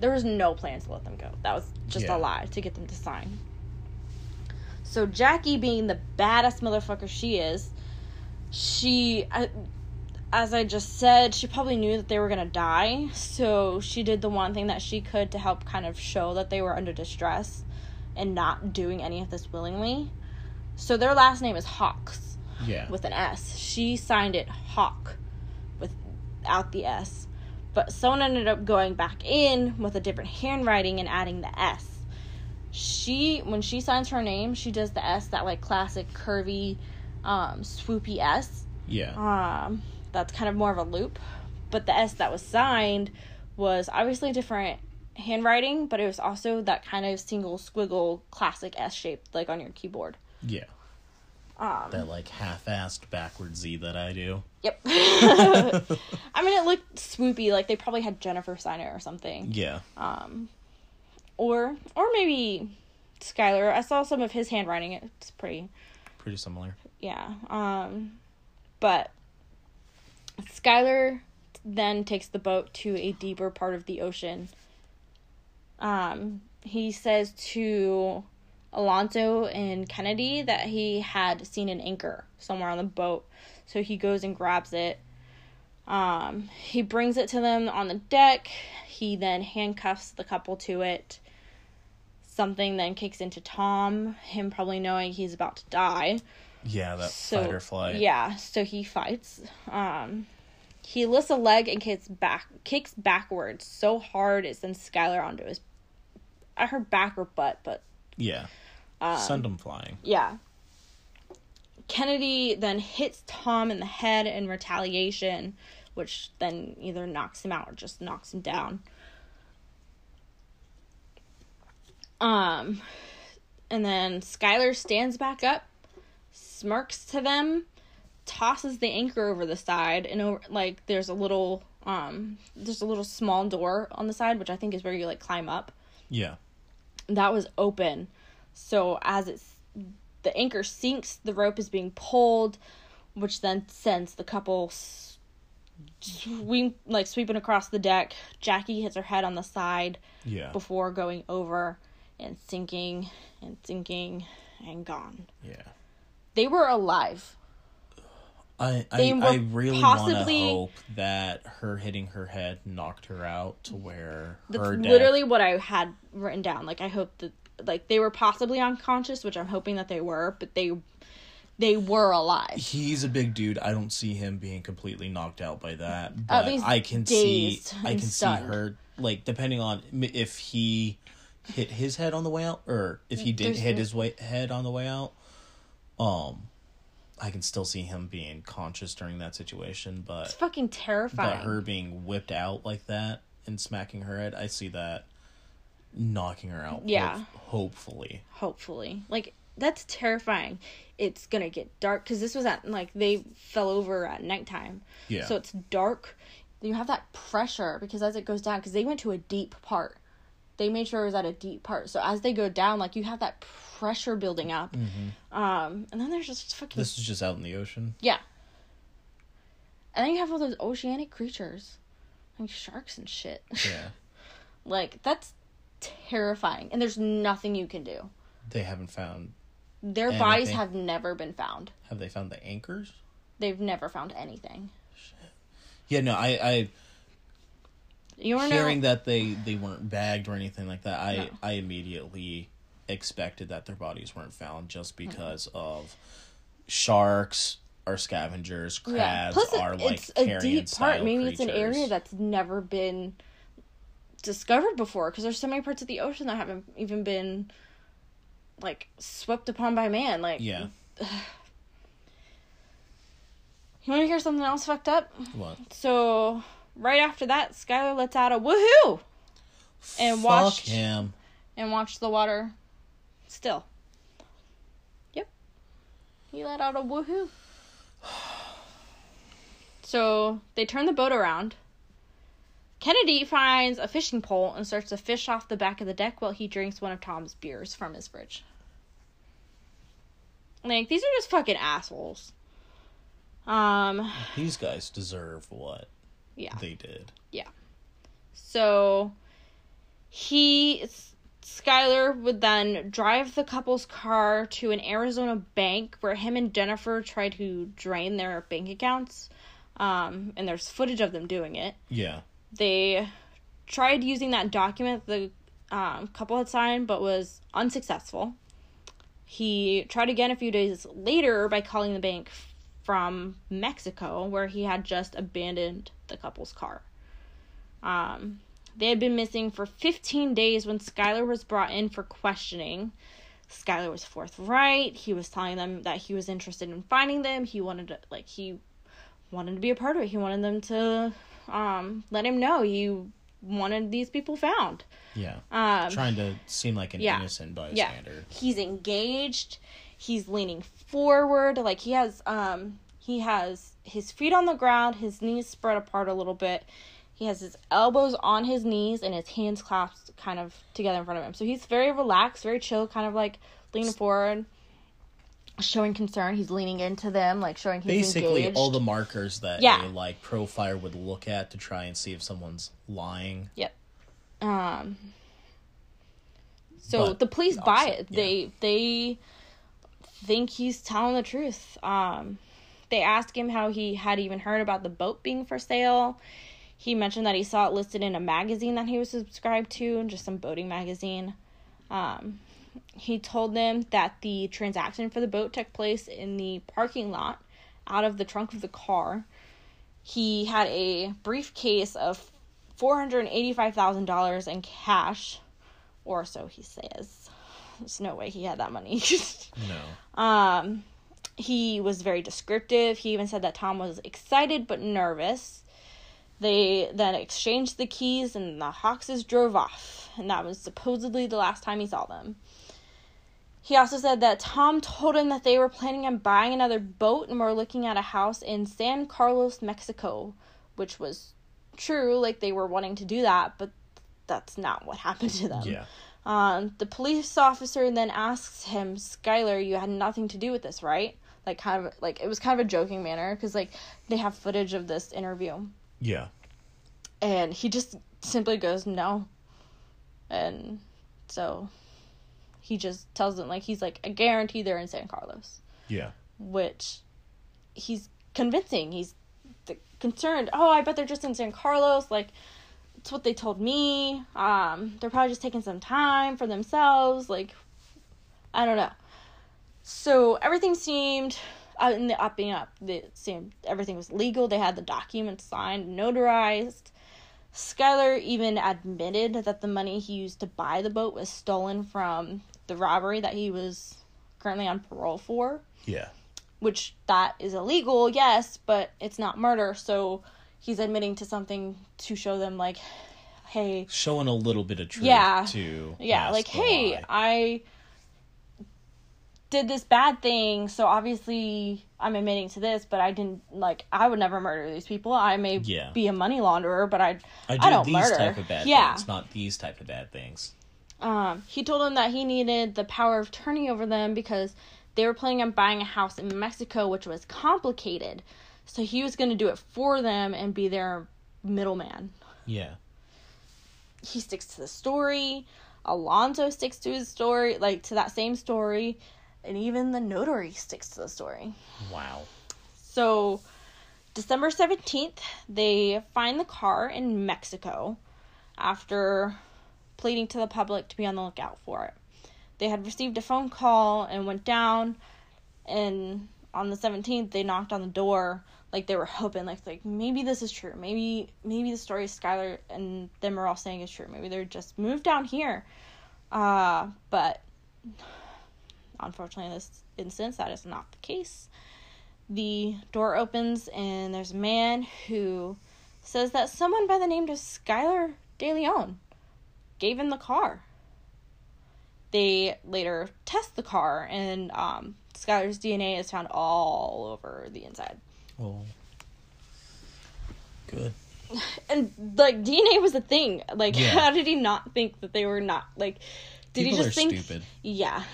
There was no plan to let them go. That was just
Yeah.
a lie to get them to sign. So Jackie being the baddest motherfucker she is, she I, as I just said, she probably knew that they were gonna die, so she did the one thing that she could to help kind of show that they were under distress and not doing any of this willingly. So their last name is Hawks
Yeah.
with an S. She signed it Hawk without the S. But someone ended up going back in with a different handwriting and adding the S. She when she signs her name, she does the S that like classic curvy um, swoopy S.
Yeah.
Um, that's kind of more of a loop. But the S that was signed was obviously different handwriting, but it was also that kind of single squiggle classic S shape, like on your keyboard.
yeah.
Um,
That like half-assed backward Z that I do.
Yep. I mean, it looked swoopy, like they probably had Jennifer sign it or something.
Yeah.
Um, or or maybe Skylar. I saw some of his handwriting. It's pretty,
Pretty similar.
yeah. Um, but Skylar then takes the boat to a deeper part of the ocean. Um, he says to Alonso and Kennedy that he had seen an anchor somewhere on the boat. So he goes and grabs it. Um, he brings it to them on the deck. He then handcuffs the couple to it. Something then kicks into Tom, him probably knowing he's about to die.
Yeah, that
So
fight or flight.
yeah, so he fights. Um, he lifts a leg and kicks back, kicks backwards so hard it sends Skylar onto his. I heard back or butt, but
Yeah.
um,
Send them flying.
yeah. Kennedy then hits Tom in the head in retaliation, which then either knocks him out or just knocks him down. Um, and then Skylar stands back up, smirks to them, tosses the anchor over the side, and over like there's a little um there's a little small door on the side, which I think is where you like climb up
Yeah.
that was open. So as it's the anchor sinks, the rope is being pulled, which then sends the couple s- swing like sweeping across the deck. Jackie hits her head on the side
Yeah.
before going over and sinking and sinking and gone.
Yeah.
They were alive.
I
They
I,
were
I really
possibly-
hope that her hitting her head knocked her out to where
That's
her death.
literally what I had written down. Like I hope that like they were possibly unconscious, which I'm hoping that they were, but they they were alive.
He's a big dude. I don't see him being completely knocked out by that. But
least
I can see I can
stunned.
see her like depending on if he hit his head on the way out or if he did
There's
hit
the-
his way, head on the way out. Um I can still see him being conscious during that situation,
It's
but
fucking terrifying.
but her being whipped out like that and smacking her head, I see that knocking her out.
Yeah.
hope- hopefully.
hopefully like that's terrifying it's gonna get dark because this was at like they fell over at nighttime
Yeah.
so it's dark you have that pressure because as it goes down because they went to a deep part they made sure it was at a deep part so as they go down like you have that pressure building up um and then there's just fucking
Mm-hmm. This is just out in the ocean.
yeah and then you have all those oceanic creatures like sharks and shit
Yeah.
like that's terrifying and there's nothing you can do
they haven't found
Their bodies have never been found.
have they found the anchors?
They've never found anything.
Yeah, no, I, I
You want to
hearing
know?
that they they weren't bagged or anything like that. I
No.
I immediately expected that their bodies weren't found just because of sharks are scavengers, crabs
yeah.
Are like
it's a deep part. Maybe it's an area that's never been discovered before. Because there's so many parts of the ocean that haven't even been like swept upon by man. Like,
yeah.
You want to hear something else fucked up?
What?
So right after that, Skylar lets out a woohoo And
Fuck
watched-
him.
and watched the water still. Yep. He let out a woohoo. So they turn the boat around. Kennedy finds a fishing pole and starts to fish off the back of the deck while he drinks one of Tom's beers from his fridge. Like these are just fucking assholes. Um
These guys deserve what
yeah.
they did. Yeah.
So he Skylar would then drive the couple's car to an Arizona bank where him and Jennifer try to drain their bank accounts. Um, and there's footage of them doing it.
Yeah.
They tried using that document the um, couple had signed, but was unsuccessful. He tried again a few days later by calling the bank from Mexico, where he had just abandoned the couple's car. Um, they had been missing for 15 days when Skylar was brought in for questioning. Skylar was forthright. He was telling them that he was interested in finding them. He wanted to like he wanted to be a part of it. He wanted them to um let him know he wanted these people found.
Yeah.
Um
Trying to seem like an
yeah.
innocent
yeah.
bystander.
He's engaged. He's leaning forward. Like he has um he has his feet on the ground, his knees spread apart a little bit. He has his elbows on his knees and his hands clasped kind of together in front of him. So he's very relaxed, very chill, kind of like leaning forward, showing concern. He's leaning into them, like showing he's
Basically,
engaged.
all the markers that
Yeah.
a like profiler would look at to try and see if someone's lying.
Yep. Um. So
But
the police buy it. They they think he's telling the truth. Um, they ask him how he had even heard about the boat being for sale. He mentioned that he saw it listed in a magazine that he was subscribed to, just some boating magazine. Um, he told them that the transaction for the boat took place in the parking lot out of the trunk of the car. He had a briefcase of $485,000 in cash, or so he says. There's no way he had that money.
No.
um, he was very descriptive. He even said that Tom was excited but nervous. They then exchanged the keys and the Hawkses drove off, and that was supposedly the last time he saw them. He also said that Tom told him that they were planning on buying another boat and were looking at a house in San Carlos, Mexico, which was true, like they were wanting to do that, but that's not what happened to them.
Yeah.
Um, the police officer then asks him, Skylar, you had nothing to do with this, right? Like, kind of, like, it was kind of a joking manner, because, like, they have footage of this interview.
Yeah.
And he just simply goes, no. And so he just tells them, like, he's like, I guarantee they're in San Carlos.
Yeah.
Which he's convincing. He's concerned. Oh, I bet they're just in San Carlos. Like, it's what they told me. Um, they're probably just taking some time for themselves. Like, I don't know. So everything seemed uh, in the upping up. It seemed everything was legal. They had the documents signed, notarized. Skylar even admitted that the money he used to buy the boat was stolen from the robbery that he was currently on parole for
Yeah.
which that is illegal, yes, but it's not murder. So he's admitting to something to show them like, hey,
Showing a little bit of truth
Yeah.
to
yeah, like hey,
lie.
I did this bad thing, so obviously I'm admitting to this, but I didn't like I would never murder these people. I may
Yeah.
be a money launderer, but I
I
I,
do
don't
these
murder.
type of bad
yeah.
things, not these type of bad things.
Um, he told him that he needed the power of attorney over them because they were planning on buying a house in Mexico, which was complicated. So he was going to do it for them and be their middleman.
Yeah.
He sticks to the story. Alonso sticks to his story, like to that same story. And even the notary sticks to the story.
Wow.
So, December 17th, they find the car in Mexico after pleading to the public to be on the lookout for it. They had received a phone call and went down, and on the 17th, they knocked on the door like they were hoping like like maybe this is true. Maybe maybe the story skylar and them are all saying is true. Maybe they're just moved down here. Uh but unfortunately in this instance that is not the case. The door opens and there's a man who says that someone by the name of Skylar De Leon gave him the car. They later test the car and um, Skylar's DNA is found all over the inside.
Well. Good.
And like DNA was a thing. Like
Yeah.
how did he not think that they were not like did
People
he just think
stupid.
Yeah.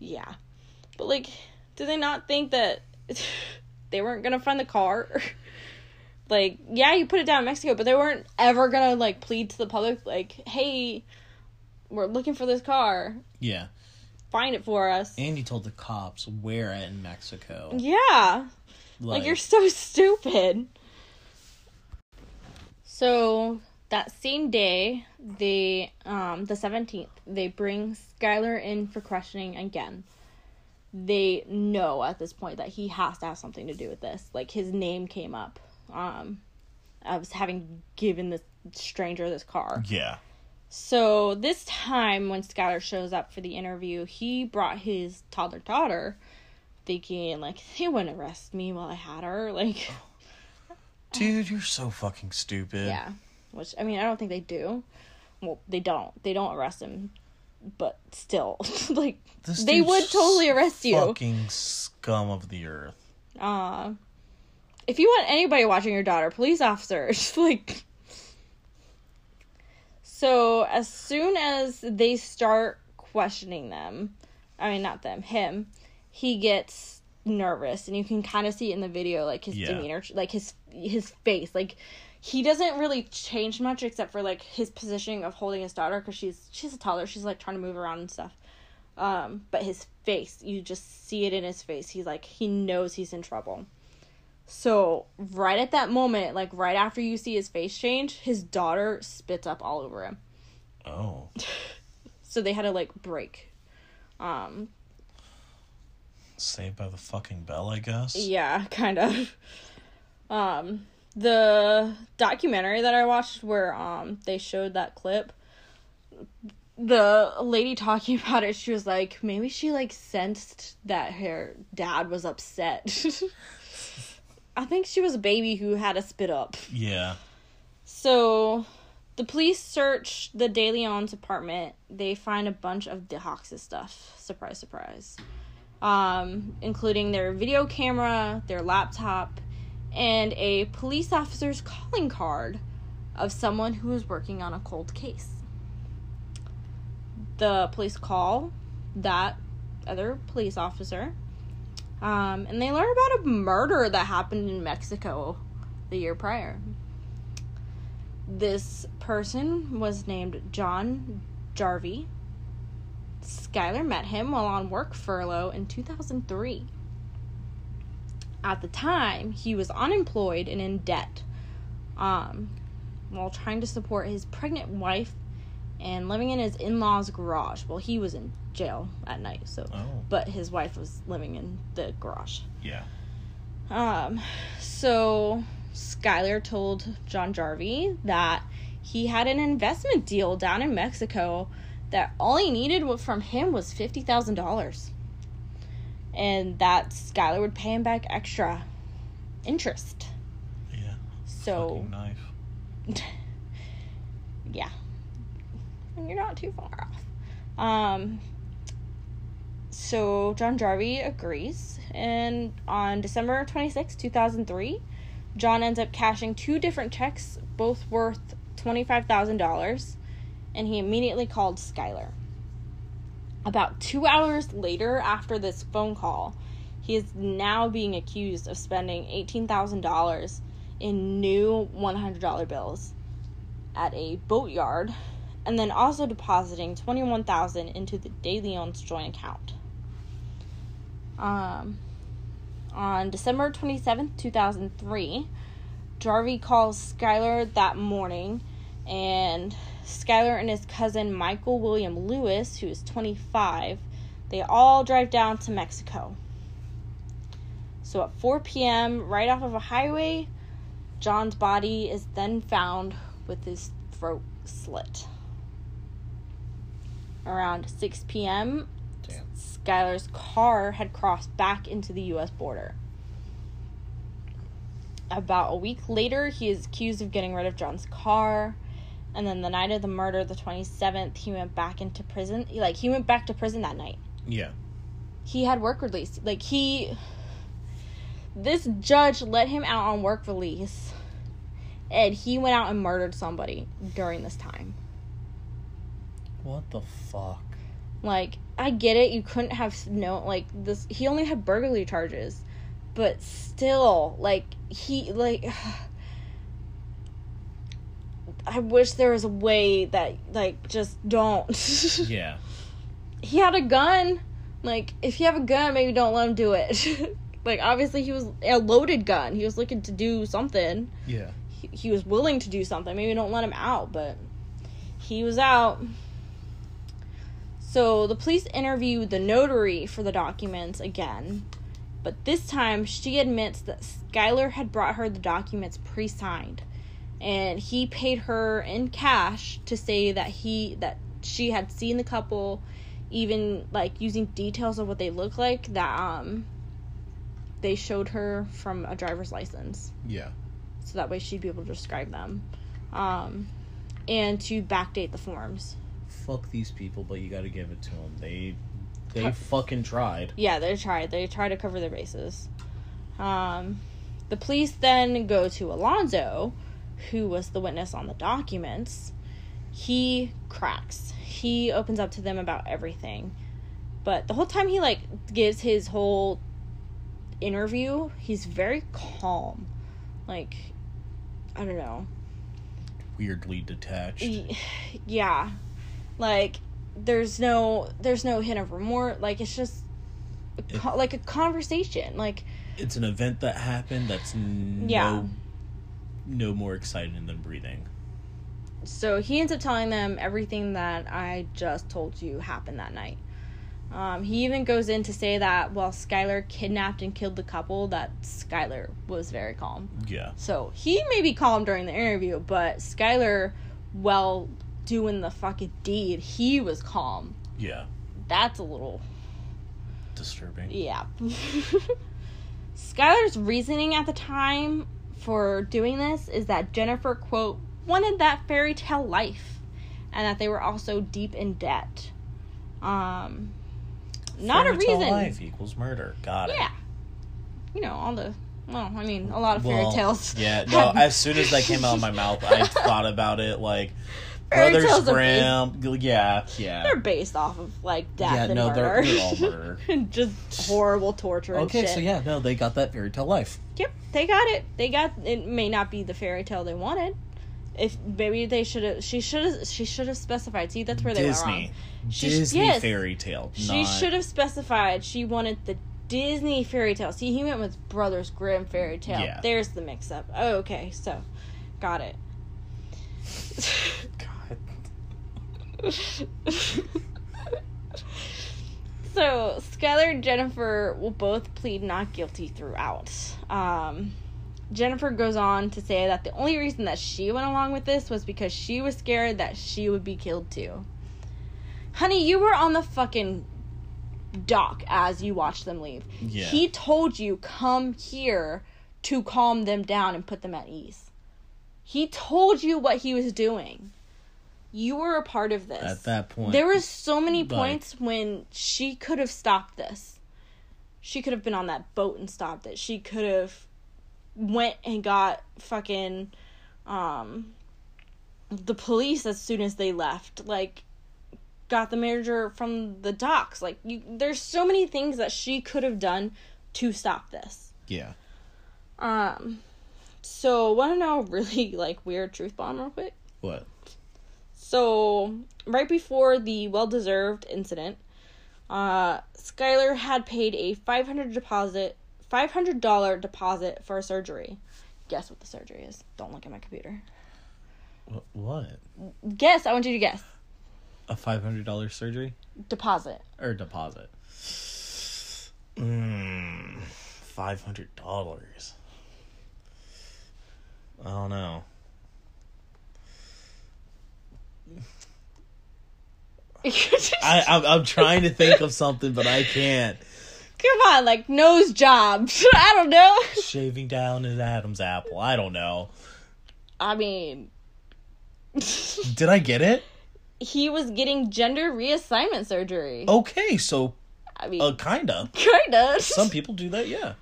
Yeah. But like did they not think that they weren't going to find the car? like yeah, you put it down in Mexico, but they weren't ever going to like plead to the public like, "Hey, we're looking for this car.
Yeah.
Find it for us."
And you told the cops where in Mexico.
Yeah. Like, you're so stupid. So that same day, they um the seventeenth, they bring Skylar in for questioning again. They know at this point that he has to have something to do with this. Like his name came up. Um I was having given this stranger this car.
Yeah.
So this time when Skylar shows up for the interview, he brought his toddler daughter, thinking like they wouldn't arrest me while I had her. Like
Dude, you're so fucking stupid.
yeah. Which I mean I don't think they do. Well, they don't. They don't arrest him. But still, like
This
they would totally arrest you.
Fucking scum of the earth.
Uh, if you want anybody watching your daughter, police officers, like. So as soon as they start questioning them, I mean not them, him, he gets nervous, and you can kind of see it in the video, like his
Yeah.
demeanor, like his his face, like he doesn't really change much except for like his positioning of holding his daughter because she's she's a toddler, she's like trying to move around and stuff. Um, but his face, you just see it in his face. He's like he knows he's in trouble. So right at that moment, like right after you see his face change, his daughter spits up all over him.
Oh.
So they had to like break. Um,
Saved by the fucking bell, I guess.
yeah, kind of. Um, the documentary that I watched where um they showed that clip, the lady talking about it, she was like, maybe she like sensed that her dad was upset. I think she was a baby who had a spit up.
Yeah.
So, the police search the De Leon's apartment. They find a bunch of the Hawks' stuff. Surprise, surprise. Um, including their video camera, their laptop, and a police officer's calling card of someone who was working on a cold case. The police call that other police officer, um, and they learn about a murder that happened in Mexico the year prior this person was named John Jarvi. Skylar met him while on work furlough in 2003. At the time, he was unemployed and in debt, um, while trying to support his pregnant wife and living in his in-laws' garage. Well, he was in jail at night, so
Oh.
but his wife was living in the garage.
Yeah.
Um, so Skylar told John Jarvi that he had an investment deal down in Mexico that all he needed from him was fifty thousand dollars, and that Skylar would pay him back extra interest.
Yeah.
So
Fucking knife.
yeah, and you're not too far off. Um, so John Jarvi agrees, and on December 26, 2003, John ends up cashing two different checks, both worth $25,000, and he immediately called Skylar. About two hours later, after this phone call, he is now being accused of spending $18,000 in new $100 bills at a boatyard and then also depositing 21000 into the De Leon's joint account. Um, on December 27th, 2003, Jarvi calls Skylar that morning, and Skylar and his cousin Michael William Lewis, who is 25, they all drive down to Mexico. So at 4 p.m., right off of a highway, John's body is then found with his throat slit. Around 6 p.m.,
Damn.
Skylar's car had crossed back into the U.S. border. About a week later, he is accused of getting rid of John's car. And then the night of the murder, the 27th, he went back into prison. Like, he went back to prison that night.
Yeah.
He had work release. Like, he. This judge let him out on work release. And he went out and murdered somebody during this time.
What the fuck?
Like, I get it. You couldn't have no like this. He only had burglary charges, but still, like he like. I wish there was a way that like just don't.
Yeah.
he had a gun. Like, if you have a gun, maybe don't let him do it. like, obviously, he was a loaded gun. He was looking to do something.
Yeah.
He, he was willing to do something. Maybe don't let him out, but he was out. So the police interview the notary for the documents again, but this time she admits that Skylar had brought her the documents pre signed and he paid her in cash to say that he that she had seen the couple even like using details of what they look like that um they showed her from a driver's license
Yeah.
so that way she'd be able to describe them um and to backdate the forms
Fuck these people, but you got to give it to them. They they
Cut.
fucking tried.
yeah they tried they tried to cover their bases um the police then go to alonso who was the witness on the documents he cracks he opens up to them about everything but the whole time he like gives his whole interview he's very calm like i don't know
Weirdly detached.
Yeah like there's no there's no hint of remorse like it's just a co- like a conversation like
It's an event that happened that's no
Yeah.
no more exciting than breathing.
so he ends up telling them everything that i just told you happened that night um, he even goes in to say that while skylar kidnapped and killed the couple that skylar was very calm
Yeah.
so he may be calm during the interview but skylar while doing the fucking deed he was calm
Yeah.
that's a little
Disturbing.
Yeah. Skylar's reasoning at the time for doing this is that Jennifer, quote, wanted that fairy tale life and that they were also deep in debt. Um, not a
Fairy tale
reason.
Life equals murder. Got it.
Yeah. You know, all the, well, I mean, a lot of fairy
Well,
tales.
Yeah, no,
have-
as soon as that came out of my mouth, I thought about it like
Fairy
Brothers Grimm. Yeah,
they're based off of, like, death
Yeah,
and
no, they're-
murder.
they're all murder.
and just horrible torture and
Okay,
shit.
so yeah, no, they got that fairy tale life.
Yep, they got it. They got it. May not be the fairy tale they wanted. If maybe they should have, she should have, she should have specified. See, that's where they went
Disney.
wrong. She-
Disney
yes.
fairy tale.
She
not-
should have specified she wanted the Disney fairy tale. See, he went with Brothers Grimm fairy tale.
Yeah.
There's the mix-up. Oh, okay, so got it. So Skylar and Jennifer will both plead not guilty throughout. Um, Jennifer goes on to say that the only reason that she went along with this was because she was scared that she would be killed too. Honey, you were on the fucking dock as you watched them leave.
Yeah.
He told you come here to calm them down and put them at ease. He told you what he was doing. You were a part of this.
At that point,
There was so many
Like-
points when she could have stopped this. She could have been on that boat and stopped it. She could have went and got fucking um the police as soon as they left. Like got the manager from the docks. Like you there's so many things that she could have done to stop this.
yeah.
Um so want to know a really like weird truth bomb real quick?
What?
So, right before the well deserved incident, uh, Skylar had paid a 500 deposit, five hundred dollar deposit for a surgery. Guess what the surgery is? Don't look at my computer.
What?
Guess. I want you to guess.
A five hundred dollar surgery
Deposit.
or deposit? Mm, five hundred dollars. I don't know. I, I'm, I'm trying to think of something, but I can't.
Come on, like nose job. I don't know.
Shaving down an Adam's apple. I don't know.
I mean,
Did I get it?
he was getting gender reassignment surgery.
Okay, so
I mean,
uh, kinda.
kinda.
Some people do that, yeah.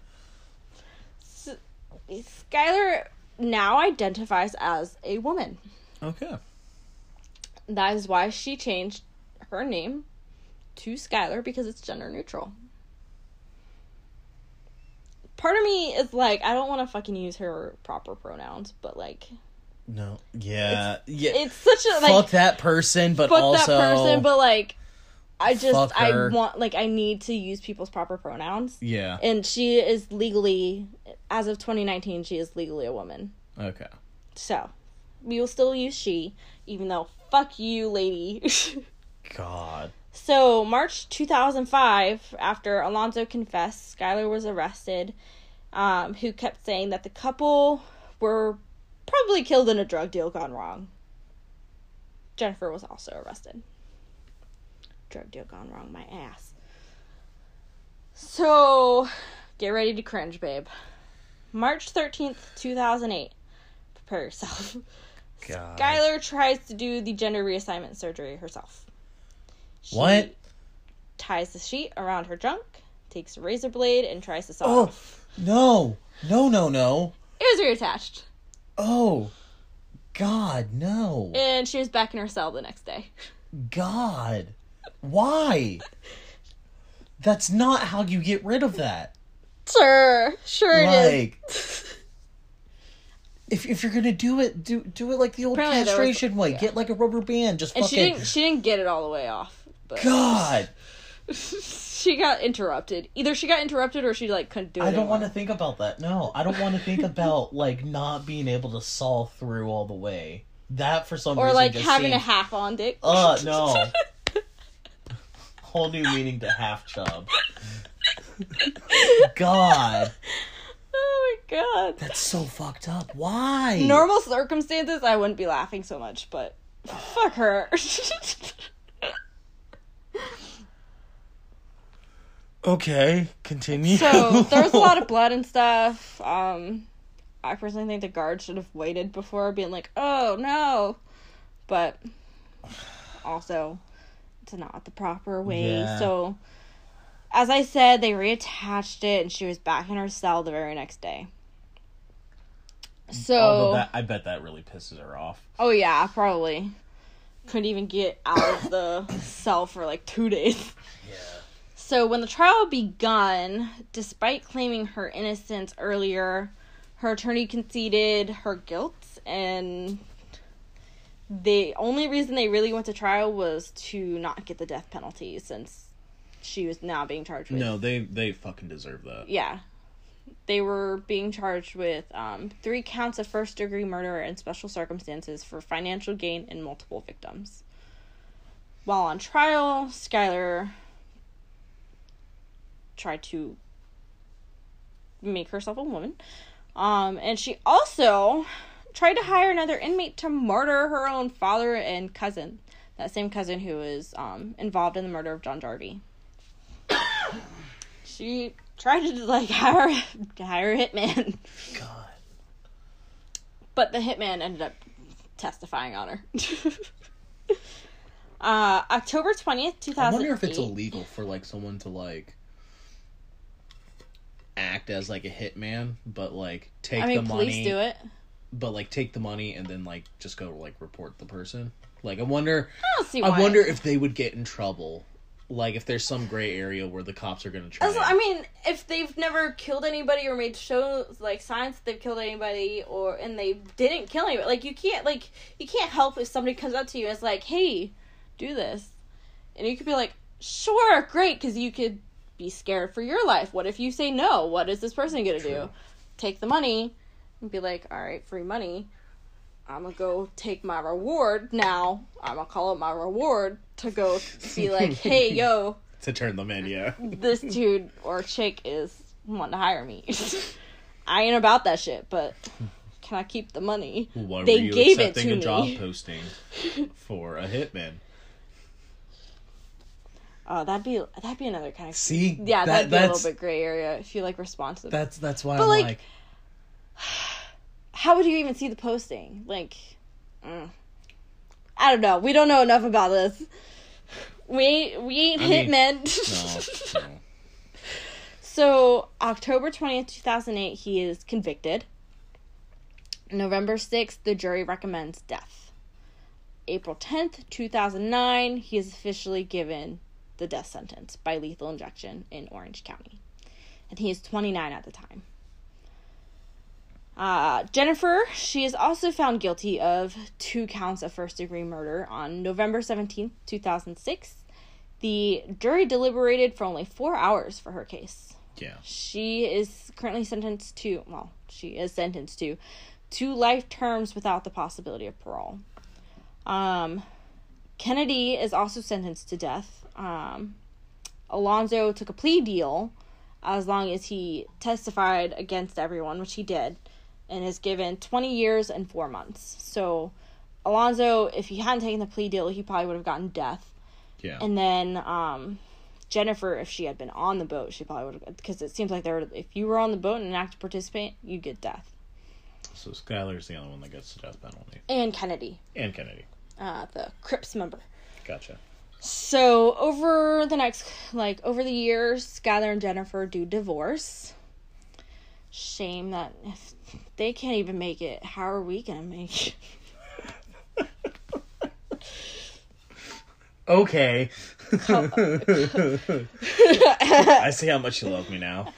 Skylar now identifies as a woman.
Okay.
That is why she changed her name to Skylar because it's gender neutral. Part of me is like, I don't want to fucking use her proper pronouns, but like,
No. Yeah. yeah.
it's such a like
fuck that person, but
fuck
also
that person, but like, I just
Fuck
I want like I need to use people's proper pronouns,
yeah.
and she is legally, as of 2019, she is legally a woman.
Okay.
So, we will still use she, even though fuck you, lady.
God.
So, March 2005, after Alonso confessed, Skylar was arrested, um, who kept saying that the couple were probably killed in a drug deal gone wrong. Jennifer was also arrested. Drug deal gone wrong, my ass. So, get ready to cringe, babe. March 13th, 2008. Prepare yourself.
God.
Skylar tries to do the gender reassignment surgery herself. She
What?
Ties the sheet around her junk, takes a razor blade, and tries to saw
Oh.
it off.
No. No, no, no.
It was reattached.
Oh. God, no.
And she was back in her cell the next day.
God. Why? That's not how you get rid of that.
Sure, sure it
Like,
is.
if if you're gonna do it, do do it like the old
Apparently there was-
castration way.
yeah.
Get like a rubber band. Just
And she didn't she didn't get it all the way off. But
God,
she got interrupted. Either she got interrupted or she like couldn't do it.
I don't want to think about that. No, I don't want to think about like not being able to saw through all the way. That for some
Or
reason
like
just
having a half on dick.
Uh no. Whole new meaning to half chub. God,
oh my god.
that's so fucked up. Why?
Normal circumstances, I wouldn't be laughing so much, but fuck her.
Okay, continue.
so there was a lot of blood and stuff. Um, I personally think the guard should have waited before being like, "Oh no," but also it's not the proper way.
Yeah.
So, as I said, they reattached it, and she was back in her cell the very next day. So,
that, I bet that really pisses her off.
oh yeah, probably couldn't even get out of the cell for like two days.
Yeah.
So when the trial begun, despite claiming her innocence earlier, her attorney conceded her guilt and the only reason they really went to trial was to not get the death penalty since she was now being charged with
No, they they fucking deserve that.
yeah they were being charged with um, three counts of first degree murder in special circumstances for financial gain and multiple victims. While on trial skylar tried to make herself a woman um, and she also tried to hire another inmate to murder her own father and cousin that same cousin who was um, involved in the murder of john jarvi. She tried to like hire hire a hitman,
God.
but the hitman ended up testifying on her. uh, October twentieth, two thousand.
I wonder if it's illegal for like someone to like act as like a hitman, but like take
I mean,
the
police
money,
do it.
but like take the money and then like just go like report the person. Like I wonder,
I don't see why.
I wonder if they would get in trouble. Like if there's some gray area where the cops are gonna try.
As- I mean, if they've never killed anybody or made shows like signs that they've killed anybody, or and they didn't kill anybody, like you can't like you can't help if somebody comes up to you and is like, "Hey, do this," and you could be like, "Sure, great," because you could be scared for your life. What if you say no? What is this person gonna do? Take the money and be like, "All right, free money." I'm gonna go take my reward now. I'm gonna call it my reward to go be like, "Hey, yo."
to turn them in, yeah.
this dude or chick is wanting to hire me. I ain't about that shit, but can I keep the money?
Why
They
were you
gave it
accepting
to
a job
me.
posting for a hitman?
Oh, that'd be that'd be another kind of
See,
yeah,
that-
that'd be a little bit gray area if you like responsive.
That's that's why
But,
I'm
like,
like,
How would you even see the posting? Like, mm. I don't know. We don't know enough about this. We we ain't
I mean,
hitmen.
no, no.
So, October 20th, 2008, he is convicted. November 6th, the jury recommends death. April 10th, 2009, he is officially given the death sentence by lethal injection in Orange County. And he is 29 at the time. Uh, Jennifer, she is also found guilty of two counts of first degree murder on November 17th, 2006. The jury deliberated for only four hours for her case.
Yeah.
She is currently sentenced to, well, she is sentenced to two life terms without the possibility of parole. Um, Kennedy is also sentenced to death. Um, Alonso took a plea deal as long as he testified against everyone, which he did. And is given 20 years and four months. So, Alonso, if he hadn't taken the plea deal, he probably would have gotten death.
Yeah.
And then um, Jennifer, if she had been on the boat, she probably would have because it seems like there. If you were on the boat and an active participant, you get death.
so Skylar's the only one that gets the death penalty.
And Kennedy,
And Kennedy.
uh, the Crips member.
Gotcha.
So over the next, like over the years, Skylar and Jennifer do divorce. Shame that if they can't even make it, how are we gonna make? it?
Okay. I see how much you love me now.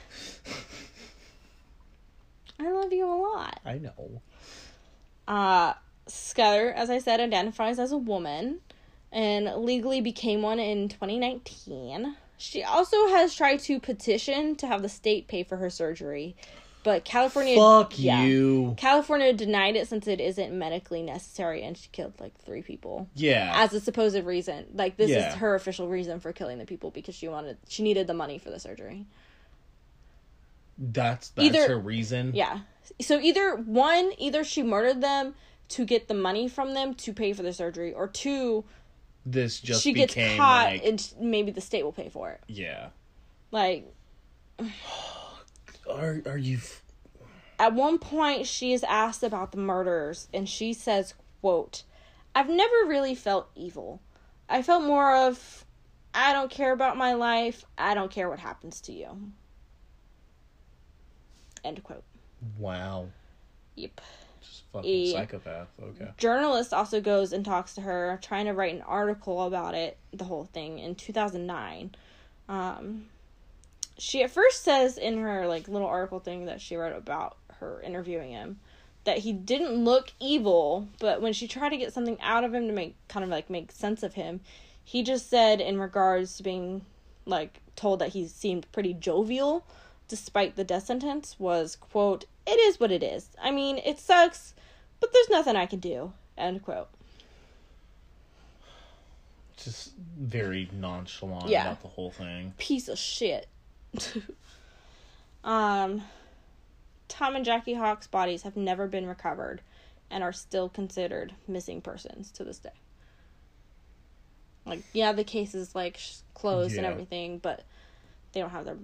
I love you a lot.
I know.
Uh, Skylar, as I said, identifies as a woman and legally became one in 2019. She also has tried to petition to have the state pay for her surgery, but California.
Fuck
yeah.
you.
California denied it since it isn't medically necessary, and she killed like three people
Yeah.
as a supposed reason. Like this
Yeah.
is her official reason for killing the people because she wanted she needed the money for the surgery.
that's that's
Either-
her reason.
Yeah. So either one, either she murdered them to get the money from them to pay for the surgery, or two,
This just
she gets caught
like
and maybe the state will pay for it.
yeah.
Like
Are are you? F-
at one point, she is asked about the murders, and she says, "quote I've never really felt evil. I felt more of." I don't care about my life. I don't care what happens to you. End quote.
wow.
Yep.
Just fucking
E-
psychopath. Okay.
journalist also goes and talks to her, trying to write an article about it, the whole thing, in 2009. Um, she at first says in her like little article thing that she wrote about her interviewing him that he didn't look evil, but when she tried to get something out of him to make kind of like make sense of him, he just said in regards to being like told that he seemed pretty jovial despite the death sentence was quote it is what it is i mean it sucks but there's nothing i can do end quote
Just very nonchalant
Yeah.
about the whole thing.
piece of shit um tom and jackie hawks' bodies have never been recovered and are still considered missing persons to this day like yeah the case is like sh- closed and everything but they don't have their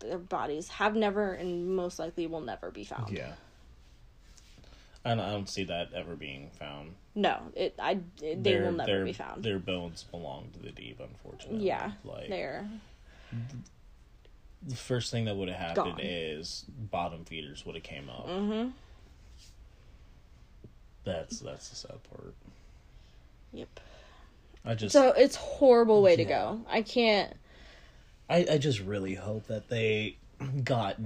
their bodies have never and most likely will never be found
Yeah. I don't, I don't see that ever being found.
no it i it, they
Their-
will never
their-
be found
Their bones belong to the deep, unfortunately.
yeah
Like
they're
the first thing that would have happened
Gone.
is bottom feeders would have came up.
mm-hmm
That's that's the sad part.
yep
I just
so it's horrible way to go i can't
I, I just really hope that they got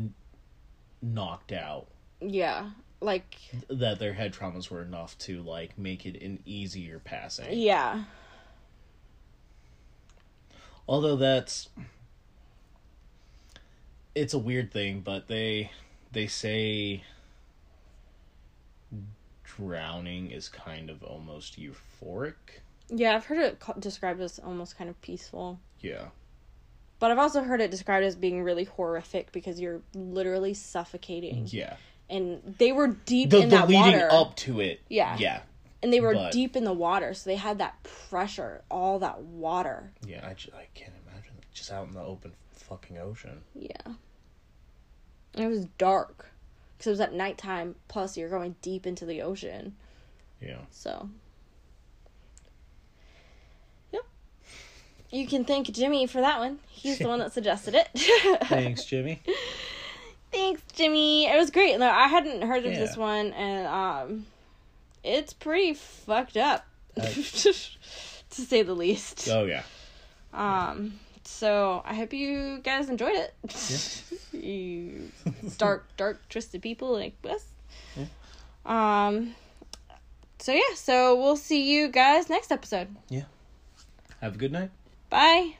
knocked out.
yeah like
That their head traumas were enough to like make it an easier passing.
yeah
Although that's it's a weird thing, but they they say drowning is kind of almost euphoric.
Yeah, I've heard it described as almost kind of peaceful.
Yeah.
But I've also heard it described as being really horrific because you're literally suffocating.
Yeah.
And they were deep
The,
in
the
that
leading
water.
up to it.
Yeah.
Yeah.
and they were
but-
deep in the water, so they had that pressure, all that water.
Yeah, I, ju- I can't imagine just out in the open fucking ocean.
Yeah. And it was dark because it was at nighttime, plus you're going deep into the ocean.
Yeah.
So. Yep. You can thank Jimmy for that one. He's the one that suggested it.
Thanks, Jimmy.
Thanks, Jimmy. It was great. No, I hadn't heard of this one, and um, it's pretty fucked up,
Uh,
to say the least.
Oh yeah.
Um, so I hope you guys enjoyed it. you dark, dark, twisted people like us. Um. So yeah, so we'll see you guys next episode. Yeah.
Have a good night.
Bye.